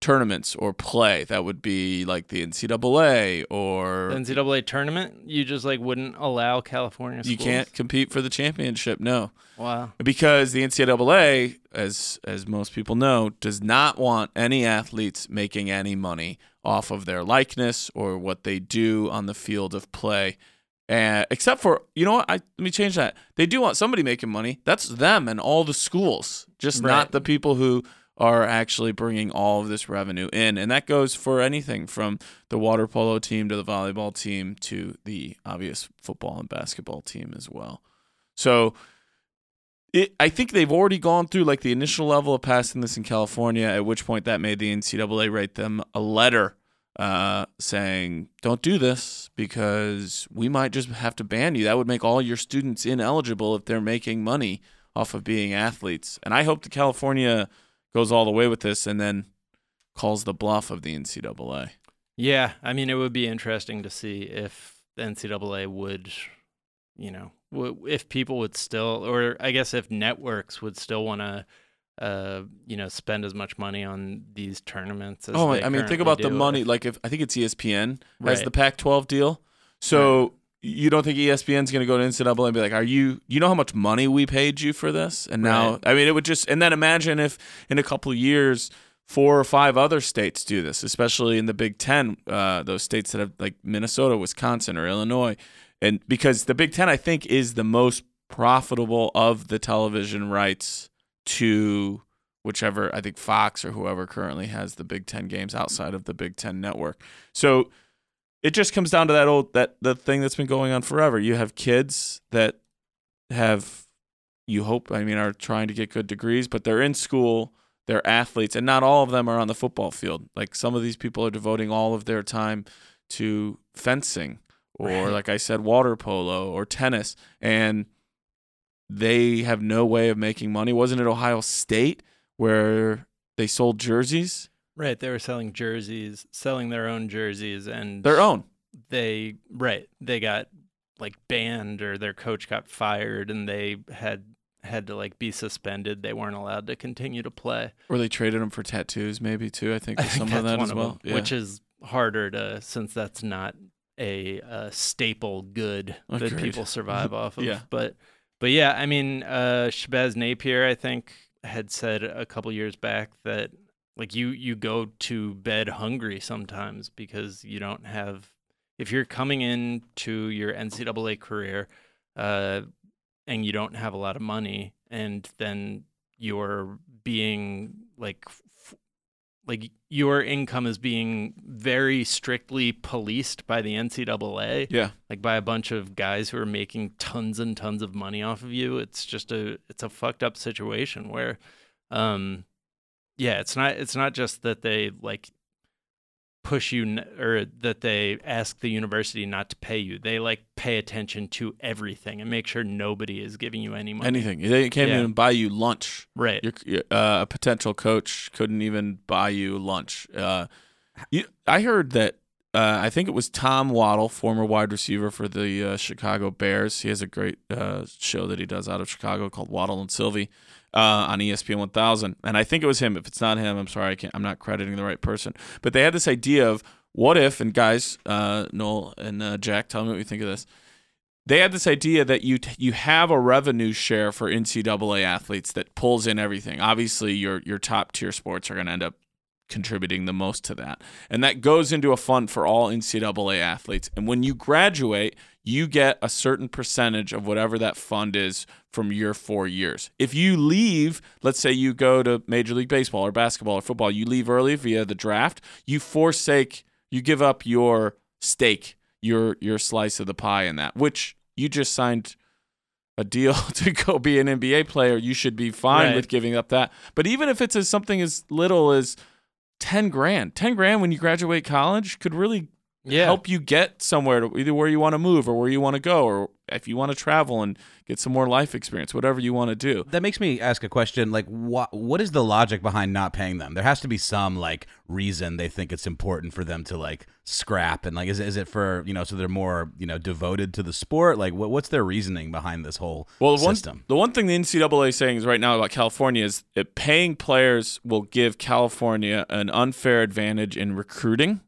tournaments or play. That would be like the NCAA or The NCAA tournament, you just like wouldn't allow California. you can't compete for the championship. No, Wow. because the NCAA, as as most people know, does not want any athletes making any money off of their likeness or what they do on the field of play. Uh, except for you know what? I, let me change that. They do want somebody making money. That's them and all the schools, just Right. not the people who are actually bringing all of this revenue in. And that goes for anything from the water polo team to the volleyball team to the obvious football and basketball team as well. So it, I think they've already gone through like the initial level of passing this in California, at which point that made the NCAA write them a letter uh, saying, don't do this because we might just have to ban you. That would make all your students ineligible if they're making money off of being athletes. And I hope the California goes all the way with this and then calls the bluff of the NCAA. Yeah, I mean, it would be interesting to see if the NCAA would, you know, if people would still, or I guess if networks would still want to, uh, you know, spend as much money on these tournaments. As oh, I mean, think about the money. If- Like if I think it's ESPN has the Pac-12 deal, so you don't think ESPN's going to go to NCAA and be like, "Are you? You know how much money we paid you for this?" And now, Right. I mean, it would just. And then imagine if in a couple of years, four or five other states do this, especially in the Big Ten, uh, those states that have like Minnesota, Wisconsin, or Illinois, and because the Big Ten, I think, is the most profitable of the television rights to whichever I think Fox or whoever currently has the Big Ten games outside of the Big Ten network. So it just comes down to that old that the thing that's been going on forever. You have kids that have you hope I mean are trying to get good degrees, but they're in school, they're athletes, and not all of them are on the football field. Like some of these people are devoting all of their time to fencing or Right. like I said water polo or tennis and they have no way of making money. Wasn't it Ohio State where they sold jerseys? right, they were selling jerseys, selling their own jerseys, and Their own. they right they got like banned or their coach got fired and they had had to like be suspended they weren't allowed to continue to play Or they traded them for tattoos, maybe too. I think I think some of that one as of well. them, Yeah. which is harder to since that's not a, uh staple good that people survive off of Yeah. but but yeah i mean uh shabazz napier i think had said a couple years back that like you you go to bed hungry sometimes because you don't have if you're coming into your ncaa career uh and you don't have a lot of money and then you're being like like your income is being very strictly policed by the NCAA, yeah. like by a bunch of guys who are making tons and tons of money off of you. It's just a it's a fucked up situation where, um, yeah, it's not it's not just that they like push you or that they ask the university not to pay you. They like pay attention to everything and make sure nobody is giving you any money. Anything. They can't Yeah. even buy you lunch. Right. Your, your, uh, a potential coach couldn't even buy you lunch. Uh, you, I heard that. Uh, I think it was Tom Waddle, former wide receiver for the uh, Chicago Bears. He has a great uh, show that he does out of Chicago called Waddle and Silvy uh, on ESPN 1000. And I think it was him. If it's not him, I'm sorry, I can't. I'm not crediting the right person. But they had this idea of what if, and guys, uh, Noel and uh, Jack, tell me what you think of this they had this idea that you t- you have a revenue share for NCAA athletes that pulls in everything. Obviously, your your top tier sports are going to end up contributing the most to that, and that goes into a fund for all NCAA athletes. And when you graduate, you get a certain percentage of whatever that fund is from your four years. If you leave, let's say you go to Major League Baseball or basketball or football, you leave early via the draft, you forsake, you give up your stake your your slice of the pie in that, which you just signed a deal to go be an NBA player. You should be fine Right. with giving up that. But even if it's as something as little as ten grand, ten grand when you graduate college could really Yeah. help you get somewhere to either where you want to move or where you want to go, or if you want to travel and get some more life experience, whatever you want to do. That makes me ask a question. Like, what what is the logic behind not paying them? There has to be some like reason they think it's important for them to like scrap, and like, is it, is it for you know so they're more you know devoted to the sport? Like, what what's their reasoning behind this whole Well, the one, system? the one thing the NCAA is saying is right now about California is that paying players will give California an unfair advantage in recruiting.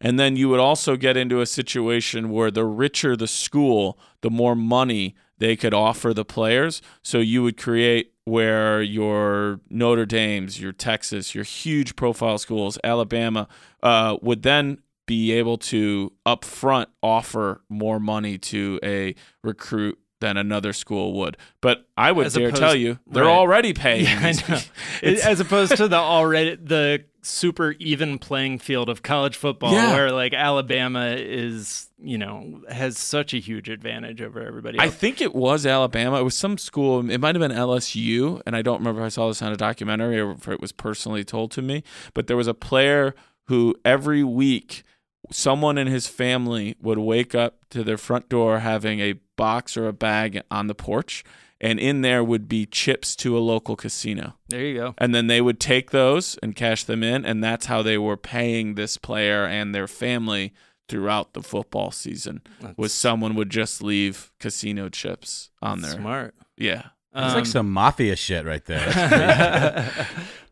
And then you would also get into a situation where the richer the school, the more money they could offer the players. So you would create where your Notre Dames, your Texas, your huge profile schools, Alabama, uh, would then be able to upfront offer more money to a recruit than another school would. But I would As dare opposed- tell you, they're right. already paying. Yeah, I know. people. It- It's- As opposed to the already the super even playing field of college football, Yeah. where like Alabama is, you know, has such a huge advantage over everybody I think it was Alabama. It was some school. It might have been LSU, and I don't remember if I saw this on a documentary or if it was personally told to me. But there was a player who every week, someone in his family would wake up to their front door having a box or a bag on the porch, and in there would be chips to a local casino. there you go. And then they would take those and cash them in, and that's how they were paying this player and their family throughout the football season. Was someone would just leave casino chips on there? smart. Yeah, It's Um, like some mafia shit right there.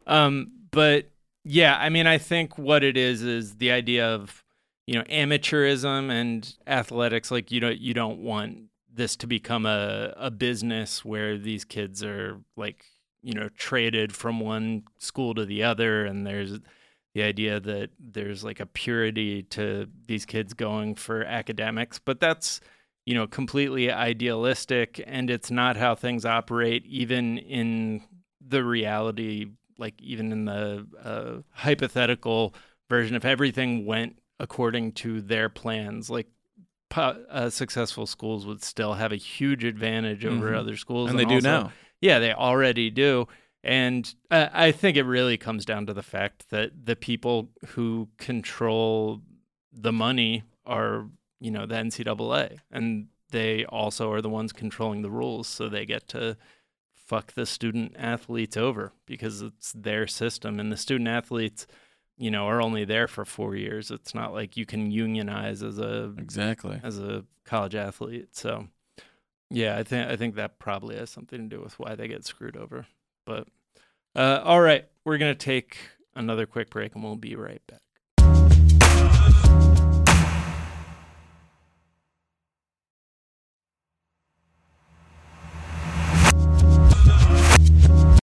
Um, but yeah, I mean, I think what it is is the idea of you know amateurism and athletics. Like you don't you don't want this to become a a business where these kids are like you know traded from one school to the other, and there's the idea that there's like a purity to these kids going for academics, but that's you know completely idealistic and it's not how things operate even in the reality like even in the uh, hypothetical version if everything went according to their plans. Like uh, successful schools would still have a huge advantage over Mhm. other schools and they do now. yeah, they already do. And uh, I think it really comes down to the fact that the people who control the money are, you know, the NCAA. And they also are the ones controlling the rules. So they get to fuck the student athletes over because it's their system. And the student athletes, you know, are only there for four years. It's not like you can unionize as a Exactly. as a college athlete. So yeah, I think I think that probably has something to do with why they get screwed over. But uh, all right, we're gonna take another quick break and we'll be right back.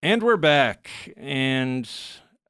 And we're back, and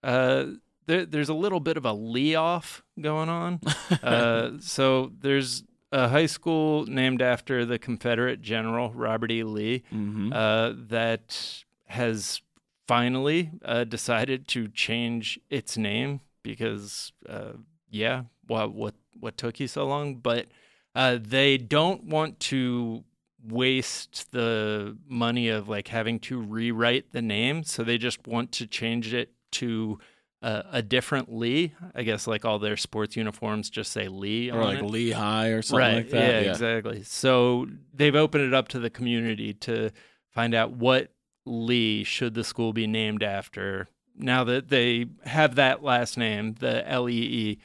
uh, there, there's a little bit of a Lee off going on. Uh, so there's a high school named after the Confederate general Robert E. Lee hmm uh, that has finally uh, decided to change its name because, uh, yeah, what what what took you so long? But uh, they don't want to waste the money of like having to rewrite the name, so they just want to change it to. Uh, a different Lee, I guess, like all their sports uniforms just say Lee or like it Lehigh or something right. like that. Yeah, exactly. So they've opened it up to the community to find out what Lee should the school be named after. Now that they have that last name, the L E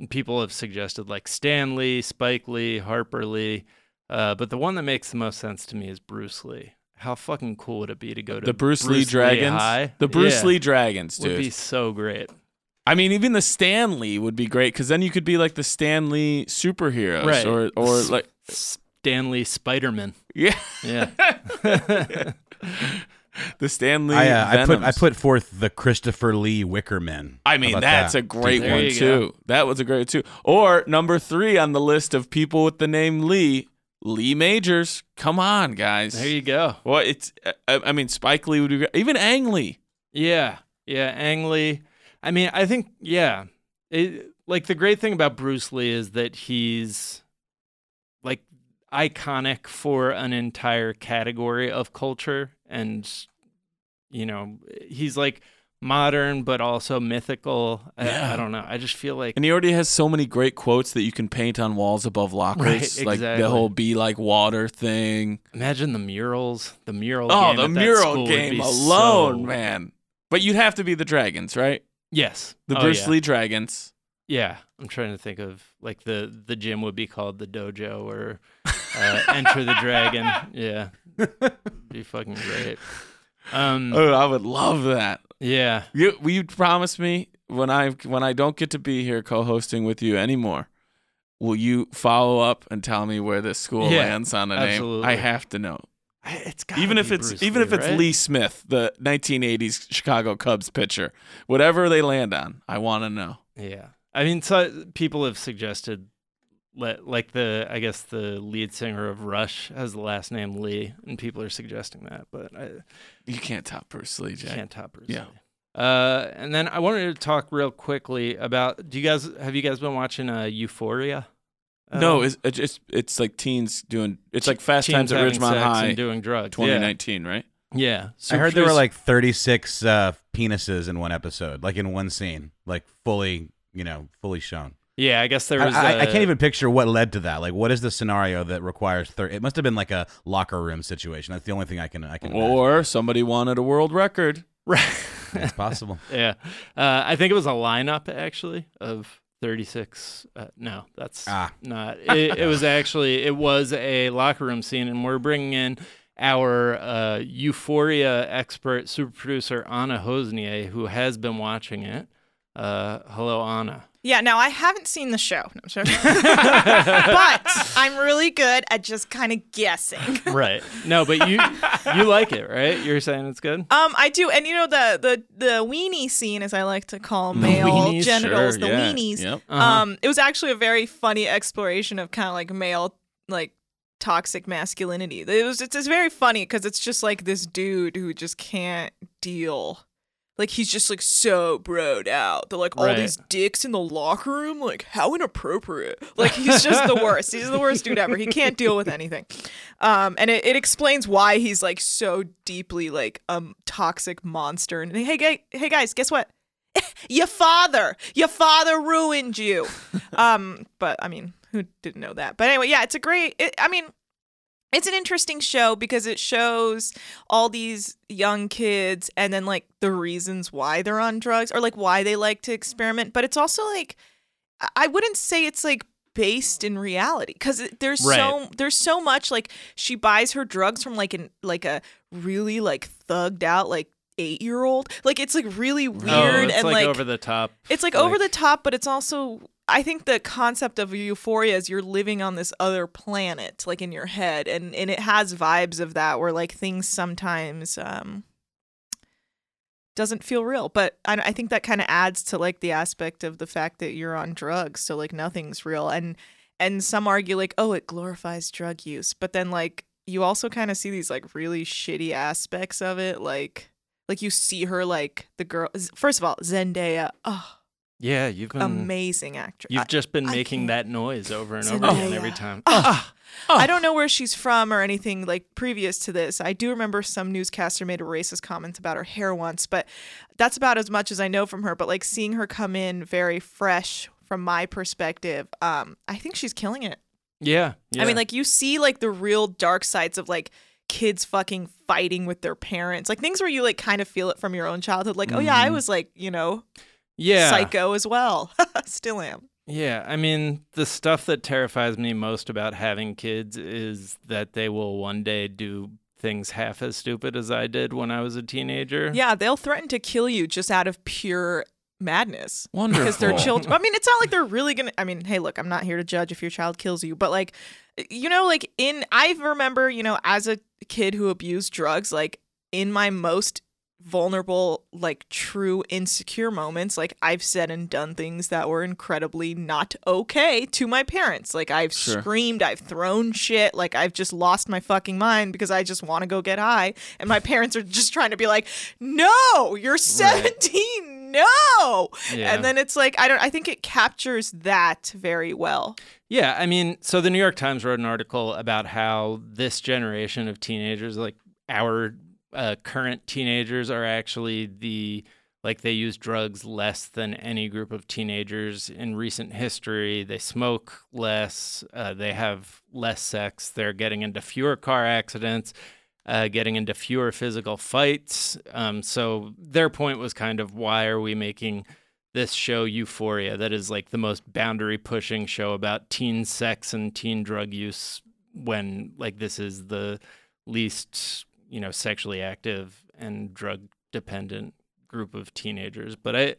E, people have suggested like Stan Lee, Spike Lee, Harper Lee. Uh, but the one that makes the most sense to me is Bruce Lee. How fucking cool would it be to go to The Bruce, Lee Dragons. High? The Bruce Yeah. Lee Dragons, would be so great. I mean, even the Stan Lee would be great because then you could be like the Stan Lee superheroes, Right. or or S- like Stanley Spiderman. yeah, Yeah. the Stan Lee. I, uh, I put I put forth the Christopher Lee Wickerman. I mean, that's that? a great There one you too. That was a great one too. Or number three on the list of people with the name Lee, Lee Majors. Come on, guys. there you go. well, it's. I, I mean, Spike Lee would be great. Even Ang Lee. Yeah, yeah, Ang Lee. I mean, I think yeah. It, like the great thing about Bruce Lee is that he's like iconic for an entire category of culture and you know, he's like modern but also mythical. I, Yeah. I don't know. I just feel like And he already has so many great quotes that you can paint on walls above lockers, Right, like the whole "be like water" thing. imagine the murals, the mural Oh, game the mural game alone, so- man. But you'd have to be the Dragons, right? Yes. The Oh, Bruce yeah. Lee Dragons. Yeah, I'm trying to think of like the the gym would be called the dojo or uh, Enter the Dragon. Yeah, be fucking great. Um, Oh, I would love that. yeah, You, will you promise me when I when I don't get to be here co-hosting with you anymore, will you follow up and tell me where this school Yeah, lands on a absolutely. name? I have to know. It's even if it's Bruce even if it's right? Lee Smith, the 1980s Chicago Cubs pitcher, whatever they land on, I want to know. Yeah, I mean, so people have suggested like the I guess the lead singer of Rush has the last name Lee, and people are suggesting that, but I You can't top Bruce Lee, Jay. can't top Bruce Yeah. Lee. Uh, and then I wanted to talk real quickly about. Do you guys have you guys been watching uh, Euphoria? at No, it's, it's it's it's like teens doing. It's like Fast Times at Ridgemont High, and doing drugs. 2019, right? Yeah, yeah. I heard there were like 36 uh, penises in one episode, like in one scene, like fully, you know, fully shown. Yeah, I guess there I, was. I, I uh, can't even picture what led to that. Like, what is the scenario that requires 30? It must have been like a locker room situation. That's the only thing I can. I can. imagine. Or somebody wanted a world record. Right. it's possible. yeah, uh, I think it was a lineup actually of 36. Uh, no, that's Ah. not. It, it was actually it was a locker room scene, and we're bringing in our uh, Euphoria expert, super producer Anna Hossnieh, who has been watching it. Uh, hello, Anna. Yeah, now I haven't seen the show, No, I'm sorry. but I'm really good at just kind of guessing. Right. No, but you you like it, right? You're saying it's good. Um, I do, and you know the the the weenie scene, as I like to call male weenies, genitals, Sure, the yeah. weenies. Yep. Uh-huh. Um, it was actually a very funny exploration of kind of like male like toxic masculinity. It was it's, it's very funny because it's just like this dude who just can't deal. Like he's just like so broed out. They're like all Right. these dicks in the locker room. Like how inappropriate. Like he's just the worst. He's the worst dude ever. He can't deal with anything. Um, and it, it explains why he's like so deeply like a um, toxic monster. And hey, guy, hey guys, guess what? your father, your father ruined you. um, but I mean, who didn't know that? But anyway, yeah, it's a great. It, I mean, it's an interesting show because it shows all these young kids and then like the reasons why they're on drugs or like why they like to experiment. But it's also like, I- wouldn't say it's like based in reality because there's so there's so much like she buys her drugs from like an like a really like thugged out like eight year old like it's like really oh, weird oh, it's and like, like over the top. it's like, over the top, but it's also I think the concept of euphoria is you're living on this other planet, like in your head, and and it has vibes of that where like things sometimes um doesn't feel real. But I, I think that kind of adds to like the aspect of the fact that you're on drugs, so like nothing's real, and and some argue like oh it glorifies drug use, but then like you also kind of see these like really shitty aspects of it, like. Like you see her like the girl. First of all, Zendaya. Oh, Yeah, you've been amazing actress. You've just been I making that noise over and over again every time. Ah, I don't know where she's from or anything like previous to this. I do remember some newscaster made a racist comment about her hair once, but that's about as much as I know from her. But like seeing her come in very fresh from my perspective, um, I think she's killing it. Yeah, yeah. I mean, like you see like the real dark sides of like kids fucking fighting with their parents, like things where you like kind of feel it from your own childhood. Like, oh yeah, I Mhm. was like, you know, yeah, psycho as well. Still am. Yeah, I mean, the stuff that terrifies me most about having kids is that they will one day do things half as stupid as I did when I was a teenager. Yeah, they'll threaten to kill you just out of pure madness. Wonderful. Because they're children. I mean, it's not like they're really gonna. I mean, hey, look, I'm not here to judge if your child kills you, but like, you know, like in I remember, you know, as a kid who abused drugs, like in my most vulnerable, like true insecure moments, like I've said and done things that were incredibly not okay to my parents. Like I've Sure. screamed, I've thrown shit, like I've just lost my fucking mind because I just want to go get high. And my parents are just trying to be like, no, you're 17, no. Yeah. And then it's like, I don't, I think it captures that very well. Yeah, I mean, so the New York Times wrote an article about how this generation of teenagers, like our uh, current teenagers, are actually the like they use drugs less than any group of teenagers in recent history. They smoke less. Uh, they have less sex. They're getting into fewer car accidents. Uh, getting into fewer physical fights. Um, so their point was kind of why are we making this show Euphoria that is like the most boundary pushing show about teen sex and teen drug use when like this is the least you know sexually active and drug dependent group of teenagers but i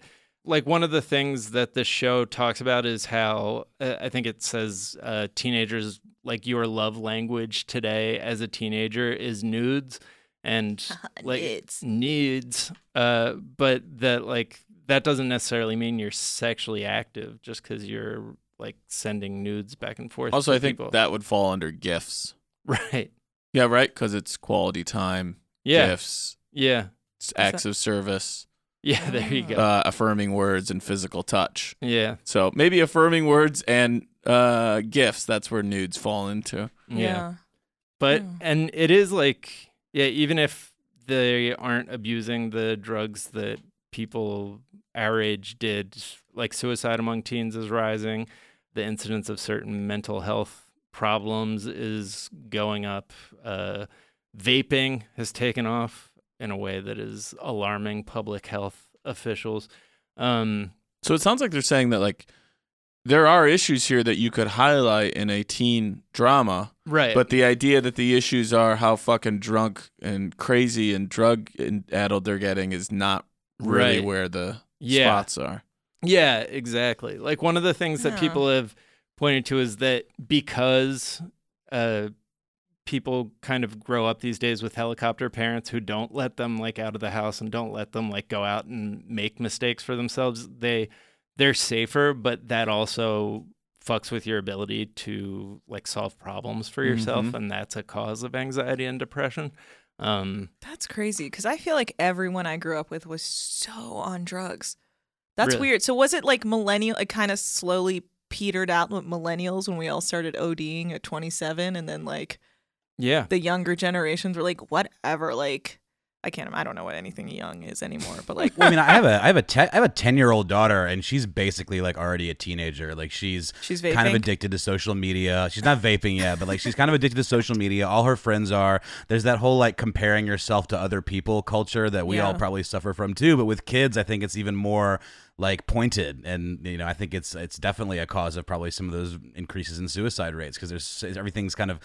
like one of the things that the show talks about is how uh, i think it says uh, teenagers like your love language today as a teenager is nudes and like Nudes. nudes uh but that like that doesn't necessarily mean you're sexually active just because you're like sending nudes back and forth. Also, to I think people. that would fall under gifts. right. Yeah, right. Because it's quality time, Yeah. gifts, Yeah. it's acts of service, Yeah. There you go. uh, affirming words, and physical touch. yeah. So maybe affirming words and uh, gifts. That's where nudes fall into. Yeah. But Hmm. and it is like yeah, even if they aren't abusing the drugs that people our age did, like suicide among teens is rising, the incidence of certain mental health problems is going up. Uh, vaping has taken off in a way that is alarming public health officials. Um, So it sounds like they're saying that like there are issues here that you could highlight in a teen drama, right. but the idea that the issues are how fucking drunk and crazy and drug addled they're getting is not really Right. where the Yeah. spots are. Yeah, exactly. Like one of the things that Yeah. people have pointed to is that because uh, people kind of grow up these days with helicopter parents who don't let them like out of the house and don't let them like go out and make mistakes for themselves, they they're safer, but that also fucks with your ability to like solve problems for yourself Mhm. and that's a cause of anxiety and depression. Um That's crazy because I feel like everyone I grew up with was so on drugs. That's Really? weird. So was it like millennial? It kind of slowly petered out with millennials when we all started ODing at 27, and then like yeah. the younger generations were like, whatever. Like, I can't. I don't know what anything young is anymore. But like, Well, I mean, I have a I have a te- I have a ten year old daughter, and she's basically like already a teenager. Like she's she's vaping. kind of addicted to social media. She's not vaping yet, but like she's kind of addicted to social media. All her friends are. There's that whole like comparing yourself to other people culture that we all probably suffer from too. But with kids, I think it's even more like pointed, and you know, I think it's it's definitely a cause of probably some of those increases in suicide rates because there's everything's kind of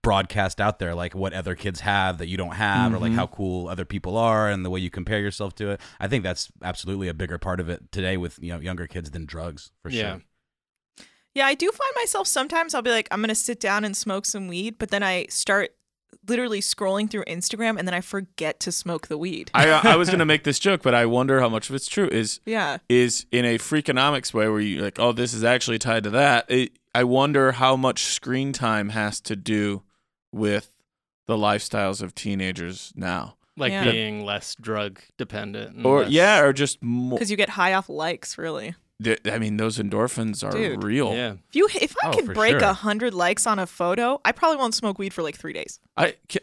broadcast out there like what other kids have that you don't have or like Mhm. how cool other people are and the way you compare yourself to it i think that's absolutely a bigger part of it today with you know younger kids than drugs for Yeah. sure Yeah, I do find myself sometimes I'll be like, I'm gonna sit down and smoke some weed, but then I start literally scrolling through Instagram and then I forget to smoke the weed. I uh, I was gonna make this joke, but I wonder how much of it's true. Is yeah. is in a freakonomics way where you like, oh, this is actually tied to that. It, I wonder how much screen time has to do with the lifestyles of teenagers now, Like Yeah. being less drug dependent. and or less- yeah, or just more. Because you get high off likes, really. I mean, those endorphins are Dude. real. Yeah. If you if I Oh, can break a sure. hundred likes on a photo, I probably won't smoke weed for like three days. I can,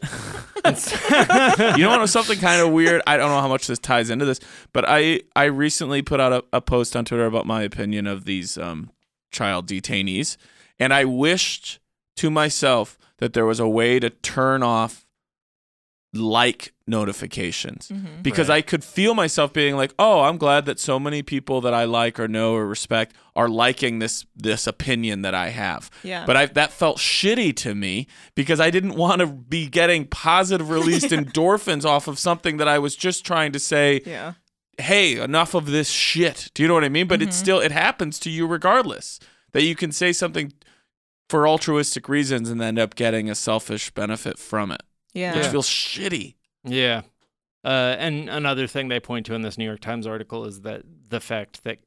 you know what? Something kind of weird. I don't know how much this ties into this, but I I recently put out a, a post on Twitter about my opinion of these um, child detainees, and I wished to myself that there was a way to turn off like notifications Mm-hmm. because Right. I could feel myself being like, "Oh, I'm glad that so many people that I like or know or respect are liking this this opinion that I have." Yeah. But I that felt shitty to me because I didn't want to be getting positive released endorphins off of something that I was just trying to say, yeah. "Hey, enough of this shit." Do you know what I mean? But Mhm. it's still it happens to you regardless. That you can say something for altruistic reasons and end up getting a selfish benefit from it, Yeah. which Yeah. feels shitty. Yeah. Uh, and another thing they point to in this New York Times article is that the fact that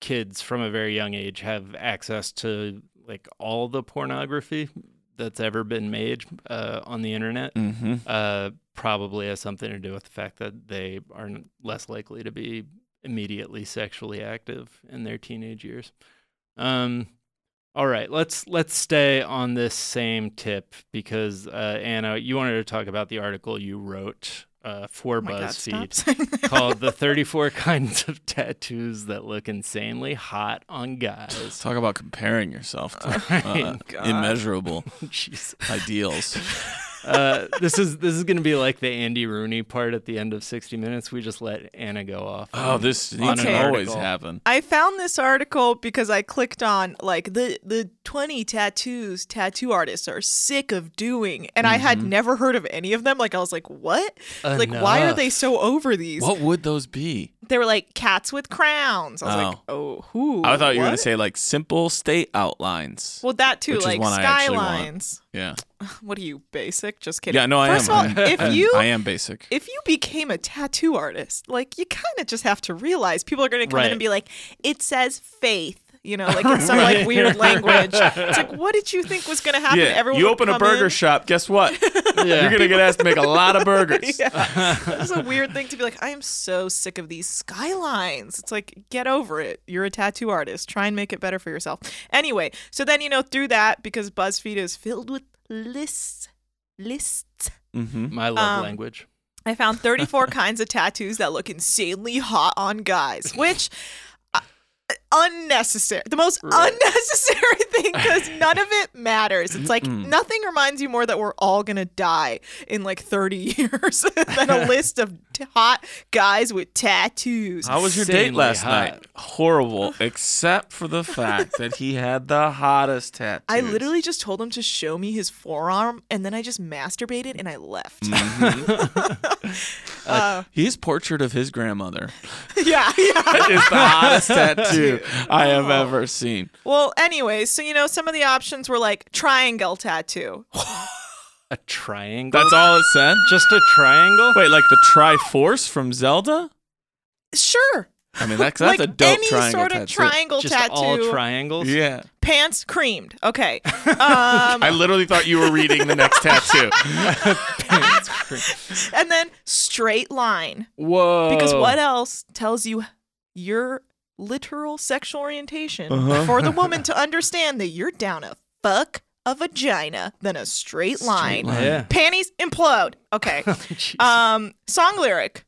kids from a very young age have access to like all the pornography that's ever been made uh, on the internet Mm-hmm. uh, probably has something to do with the fact that they are n- less likely to be immediately sexually active in their teenage years. Um, all right, let's let's stay on this same tip because uh, Anna, you wanted to talk about the article you wrote uh, for Oh my God, BuzzFeed stop saying that. called "The 34 Kinds of Tattoos That Look Insanely Hot on Guys." Talk about comparing yourself to Right. uh, immeasurable ideals. Uh, this is this is gonna be like the Andy Rooney part at the end of 60 Minutes. We just let Anna go off. Oh, on- this on needs an to always article. happen. I found this article because I clicked on like the the 20 tattoos tattoo artists are sick of doing and I had Mhm. never heard of any of them like I was like what? Like why are they so over these? What would those be? They were like cats with crowns. I was like, "Oh, who?" I thought you were going to say like simple state outlines. Well, that too, which is like one I skylines. Yeah. What are you, basic? Just kidding. Yeah, no, I First am. of all, if you I am basic. if you became a tattoo artist, like you kind of just have to realize people are going to come in and be like, "It says faith." You know, like in some like weird language. It's like, what did you think was gonna happen? Yeah, Everyone you open a burger in. shop. Guess what? Yeah. You're gonna get asked to make a lot of burgers. Yeah. It's a weird thing to be like, I am so sick of these skylines. It's like, get over it. You're a tattoo artist. Try and make it better for yourself. Anyway, so then, you know, through that, because BuzzFeed is filled with lists, lists, Mm-hmm. My love Um, language. I found 34 kinds of tattoos that look insanely hot on guys, which unnecessary. The most Right. unnecessary thing because none of it matters. It's like Mm-mm. nothing reminds you more that we're all going to die in like 30 years than a list of t- hot guys with tattoos. How was your date last hot. night? Horrible, except for the fact that he had the hottest tattoos. I literally just told him to show me his forearm and then I just masturbated and I left. Mhm. Uh, His portrait of his grandmother yeah, yeah. is the hottest tattoo I have ever seen. Well, anyways, so you know, some of the options were like triangle tattoo. A triangle. That's all it said. just a triangle. Wait, like the Triforce from Zelda? Sure. I mean, that's that's like a dope any triangle sort of tattoo. triangle just tattoo. all triangles. Yeah, Pants creamed. Okay. Um, I literally thought you were reading the next tattoo. Pants creamed. and then straight line. Whoa. Because what else tells you your literal sexual orientation Uh-huh. for the woman to understand that you're down a fuck a vagina than a straight line. line. Yeah. Panties implode. Okay. Um, song lyric.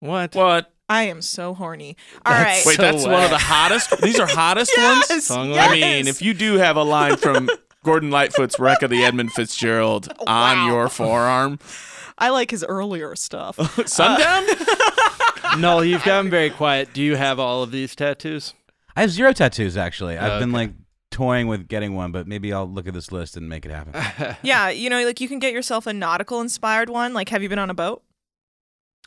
what? What? I am so horny. All That's right. Wait, So that's one of the hottest. These are hottest yes, ones. Song yes. I mean, if you do have a line from Gordon Lightfoot's "Wreck of the Edmund Fitzgerald" on Wow. your forearm, I like his earlier stuff. sundown. no, you've gotten very quiet. Do you have all of these tattoos? I have zero tattoos actually. I've been like toying with getting one, but maybe I'll look at this list and make it happen. yeah, you know, like you can get yourself a nautical inspired one. Like, have you been on a boat?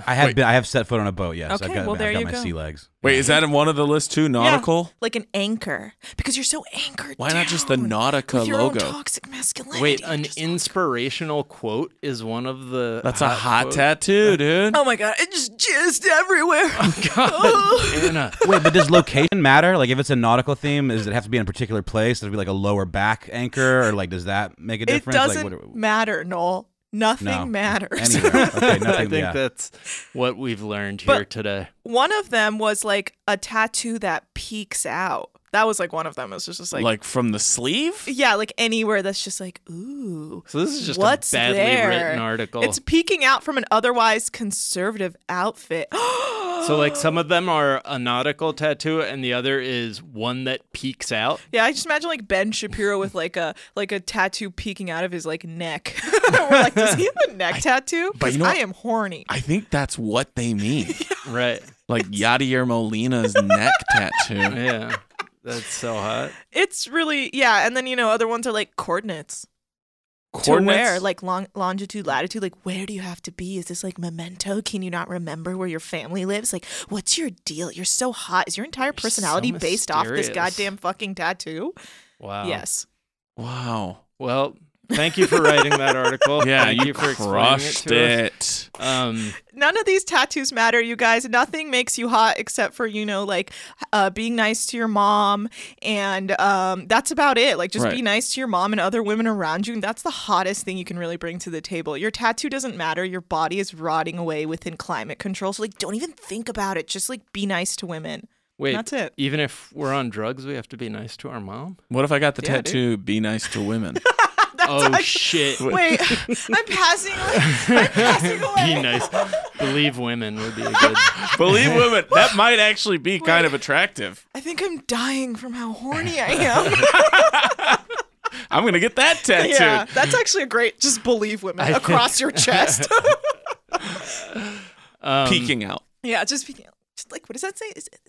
I have Wait. been. I have set foot on a boat. Yes. Okay, I've got, well, I've got you my go. sea legs. Wait, is that in one of the lists too? Nautical. Like an anchor, because you're so anchored. Why not just the down Nautica with your own logo? toxic masculinity. Wait, an just- inspirational quote is one of the. That's a hot quotes? tattoo, dude. Oh my god, it just jizzed everywhere. Oh, god, oh. Anna. Wait, but does location matter? Like, if it's a nautical theme, does it have to be in a particular place? Does it be like a lower back anchor, or like does that make a it difference? doesn't Like, what, matter, Noel. Nothing No. matters. anywhere. Okay, I think yeah. that's what we've learned But- here today. one of them was like a tattoo that peeks out. That was like one of them. It was just, just like, Like, from the sleeve? yeah, like anywhere that's just like, ooh. So this is just What's a badly there? written article. It's peeking out from an otherwise conservative outfit. so like some of them are a nautical tattoo, and the other is one that peeks out. Yeah, I just imagine like Ben Shapiro with like a like a tattoo peeking out of his like neck. We're like, does he have a neck tattoo? but you know I what? am horny. I think that's what they mean. Right. like Yadier Molina's neck tattoo. Yeah. That's so hot. It's really yeah, and then you know other ones are like coordinates. To Coordinates? where, like long longitude, latitude, like where do you have to be? Is this like memento? Can you not remember where your family lives? Like, what's your deal? You're so hot. Is your entire so personality based off this goddamn fucking tattoo? Wow. Yes. Wow. Well, thank you for writing that article. Yeah, thank you, for crushed it. It. Um, None of these tattoos matter, you guys. Nothing makes you hot except for, you know, like uh, being nice to your mom. And um, that's about it. Like, just be nice to your mom and other women around you. And that's the hottest thing you can really bring to the table. Your tattoo doesn't matter. Your body is rotting away within climate control. So, like, don't even think about it. Just, like, be nice to women. wait, That's it. even if we're on drugs, we have to be nice to our mom? What if I got the Yeah, dude. tattoo, be nice to women? oh, shit. Wait, I'm passing away. I'm passing away. Be nice. Believe women would be a good. Believe women. That might actually be kind of attractive. I think I'm dying from how horny I am. I'm going to get that tattooed. yeah, that's actually a great. Just believe women I across your chest. Um, Peeking out. yeah, just, be, just like what does that say? Is it,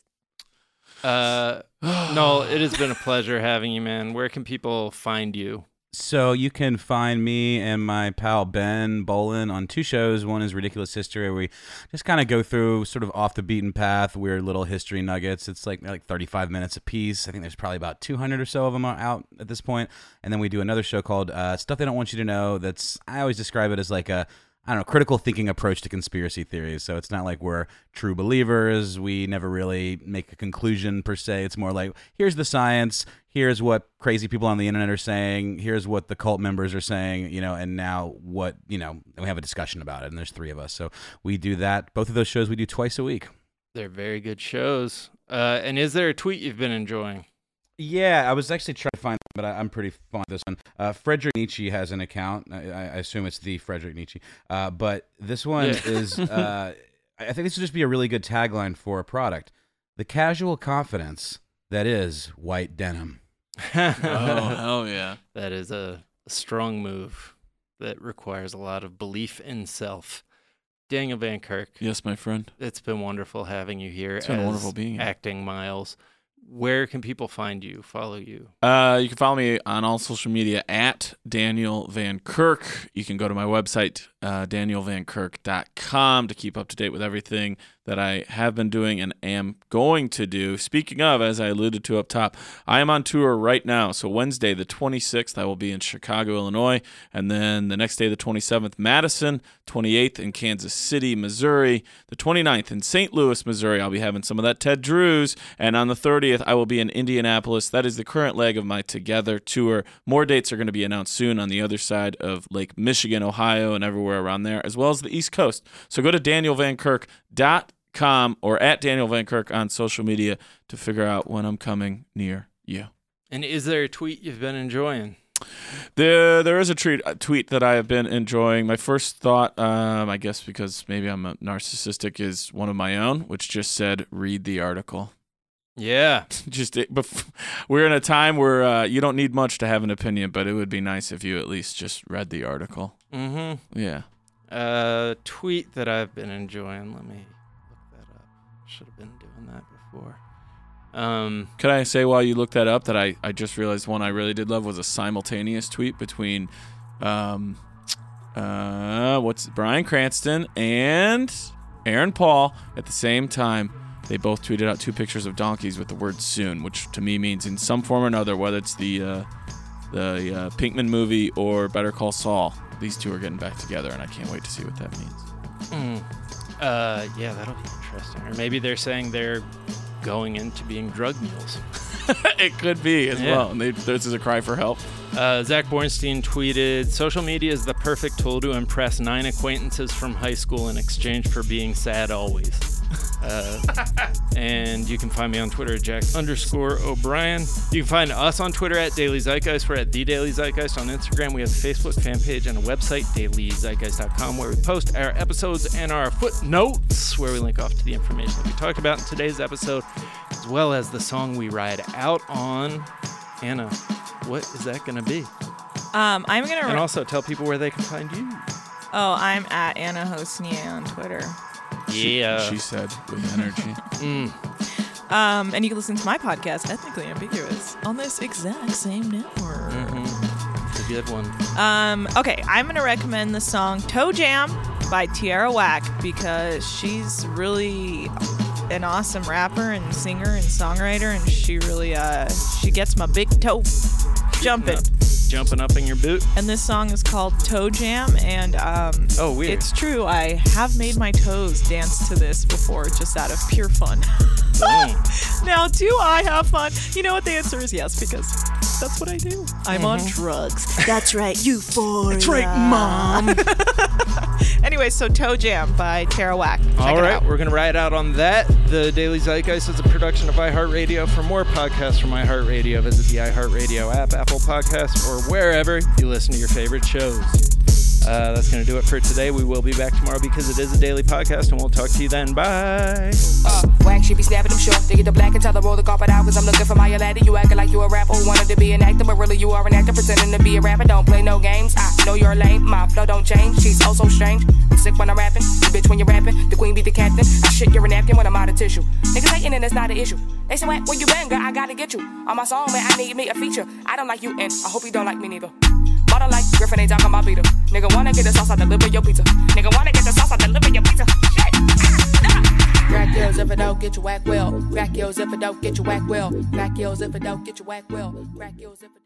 Uh, no, it has been a pleasure having you, man. Where can people find you? So you can find me and my pal Ben Bowlin on two shows. One is Ridiculous History, where we just kind of go through sort of off the beaten path, weird little history nuggets. It's like like 35 minutes a piece. I think there's probably about 200 or so of them out at this point. And then we do another show called uh, Stuff They Don't Want You to Know. That's I always describe it as like a I don't know, critical thinking approach to conspiracy theories. So it's not like we're true believers. We never really make a conclusion per se. It's more like, here's the science. Here's what crazy people on the internet are saying. Here's what the cult members are saying, you know, and now what, you know, we have a discussion about it. And there's three of us. So we do that. Both of those shows we do twice a week. They're very good shows. Uh, and is there a tweet you've been enjoying? Yeah, I was actually trying to find, but I, I'm pretty fond of this one. Uh, Frederick Nietzsche has an account. I, I assume it's the Frederick Nietzsche. Uh, but this one Yeah. is, uh, I think this would just be a really good tagline for a product: the casual confidence that is white denim. Oh hell yeah! That is a, strong move that requires a lot of belief in self. Daniel Van Kirk, Yes, my friend. it's been wonderful having you here It's been wonderful being here. acting Miles. Where can people find you, follow you? Uh, you can follow me on all social media at Daniel Van Kirk. You can go to my website, uh, danielvankirk.com, to keep up to date with everything that I have been doing and am going to do. Speaking of, as I alluded to up top, I am on tour right now. So Wednesday, the 26th, I will be in Chicago, Illinois. And then the next day, the 27th, Madison, 28th in Kansas City, Missouri, the 29th in St. Louis, Missouri. I'll be having some of that Ted Drewes. And on the 30th, I will be in Indianapolis. That is the current leg of my Together tour. More dates are going to be announced soon on the other side of Lake Michigan, Ohio, and everywhere around there, as well as the East Coast. So go to danielvankirk.com or at Daniel Van Kirk on social media to figure out when I'm coming near you. And is there a tweet you've been enjoying? There, there is a tweet, a tweet that I have been enjoying. My first thought, um, I guess because maybe I'm a narcissistic, is one of my own, which just said, "Read the article." Yeah. Just we're in a time where uh, you don't need much to have an opinion, but it would be nice if you at least just read the article. Mm-hmm. Yeah. Uh, tweet that I've been enjoying. Let me look that up. Should have been doing that before. Um, Could I say while you look that up that I, I just realized one I really did love was a simultaneous tweet between um uh what's Bryan Cranston and Aaron Paul at the same time. They both tweeted out two pictures of donkeys with the word soon, which to me means in some form or another, whether it's the uh, the uh, Pinkman movie or Better Call Saul, these two are getting back together, and I can't wait to see what that means. mm, uh, yeah, that'll be interesting. Or maybe they're saying they're going into being drug mules. it could be as Yeah. well. And they, this is a cry for help. Uh, Zack Bornstein tweeted Social media is the perfect tool to impress nine acquaintances from high school in exchange for being sad always. Uh, and you can find me on Twitter at Jack underscore O'Brien. You can find us on Twitter at Daily Zeitgeist. We're at The Daily Zeitgeist on Instagram. We have a Facebook fan page and a website, dailyzeitgeist.com, where we post our episodes and our footnotes, where we link off to the information that we talked about in today's episode, as well as the song we ride out on. Anna, what is that going to be? Um, I'm gonna. And also tell people where they can find you. oh, I'm at Anna Hossnieh on Twitter. Yeah. She said with energy. Mm, Um, and you can listen to my podcast, Ethnically Ambiguous, on this exact same network. mhm. It's a good one. Um, okay, I'm gonna recommend the song "Toe Jam" by Tierra Whack because she's really an awesome rapper and singer and songwriter, and she really uh she gets my big toe jumping. Up- jumping up in your boot. And this song is called Toe Jam, and um, Oh, weird. it's true. I have made my toes dance to this before, just out of pure fun. Now, do I have fun? You know what the answer is yes, because that's what I do. I'm on drugs. That's right, euphoria. That's right, mom. anyway, so Toe Jam by Tierra Whack. Check All out. we're going to ride out on that. The Daily Zeitgeist is a production of iHeartRadio. For more podcasts from iHeartRadio, visit the iHeartRadio app, Apple Podcasts, or wherever you listen to your favorite shows. Uh, that's going to do it for today. We will be back tomorrow because it is a daily podcast, and we'll talk to you then. Bye. Uh, whack, she be snapping them short. They the black and tell her roll the carpet out. Cause I'm looking for my lady. You acting like you a rapper. Wanted to be an actor, but really you are an actor. Pretending to be a rapper. Don't play no games. I know you're lame. My flow don't change. She's oh so strange. I'm sick when I'm rapping. You bitch when you're rapping. The queen be the captain. I shit, you're a napkin when I'm out of tissue. Niggas hating and it's not an issue. They say, what, where you been, girl? I gotta get you. On my song, man, I need me a feature. I don't like you, and I hope you don't like me neither. Bottle like Griffin ain't talking about Peter. Nigga wanna get the sauce, I deliver your pizza. Nigga wanna get the sauce, I deliver your pizza. Shit. Crack yours if it don't get you whack well. Crack yours if it don't get you whack well. Crack yours if it don't get you whack well. Crack yours if it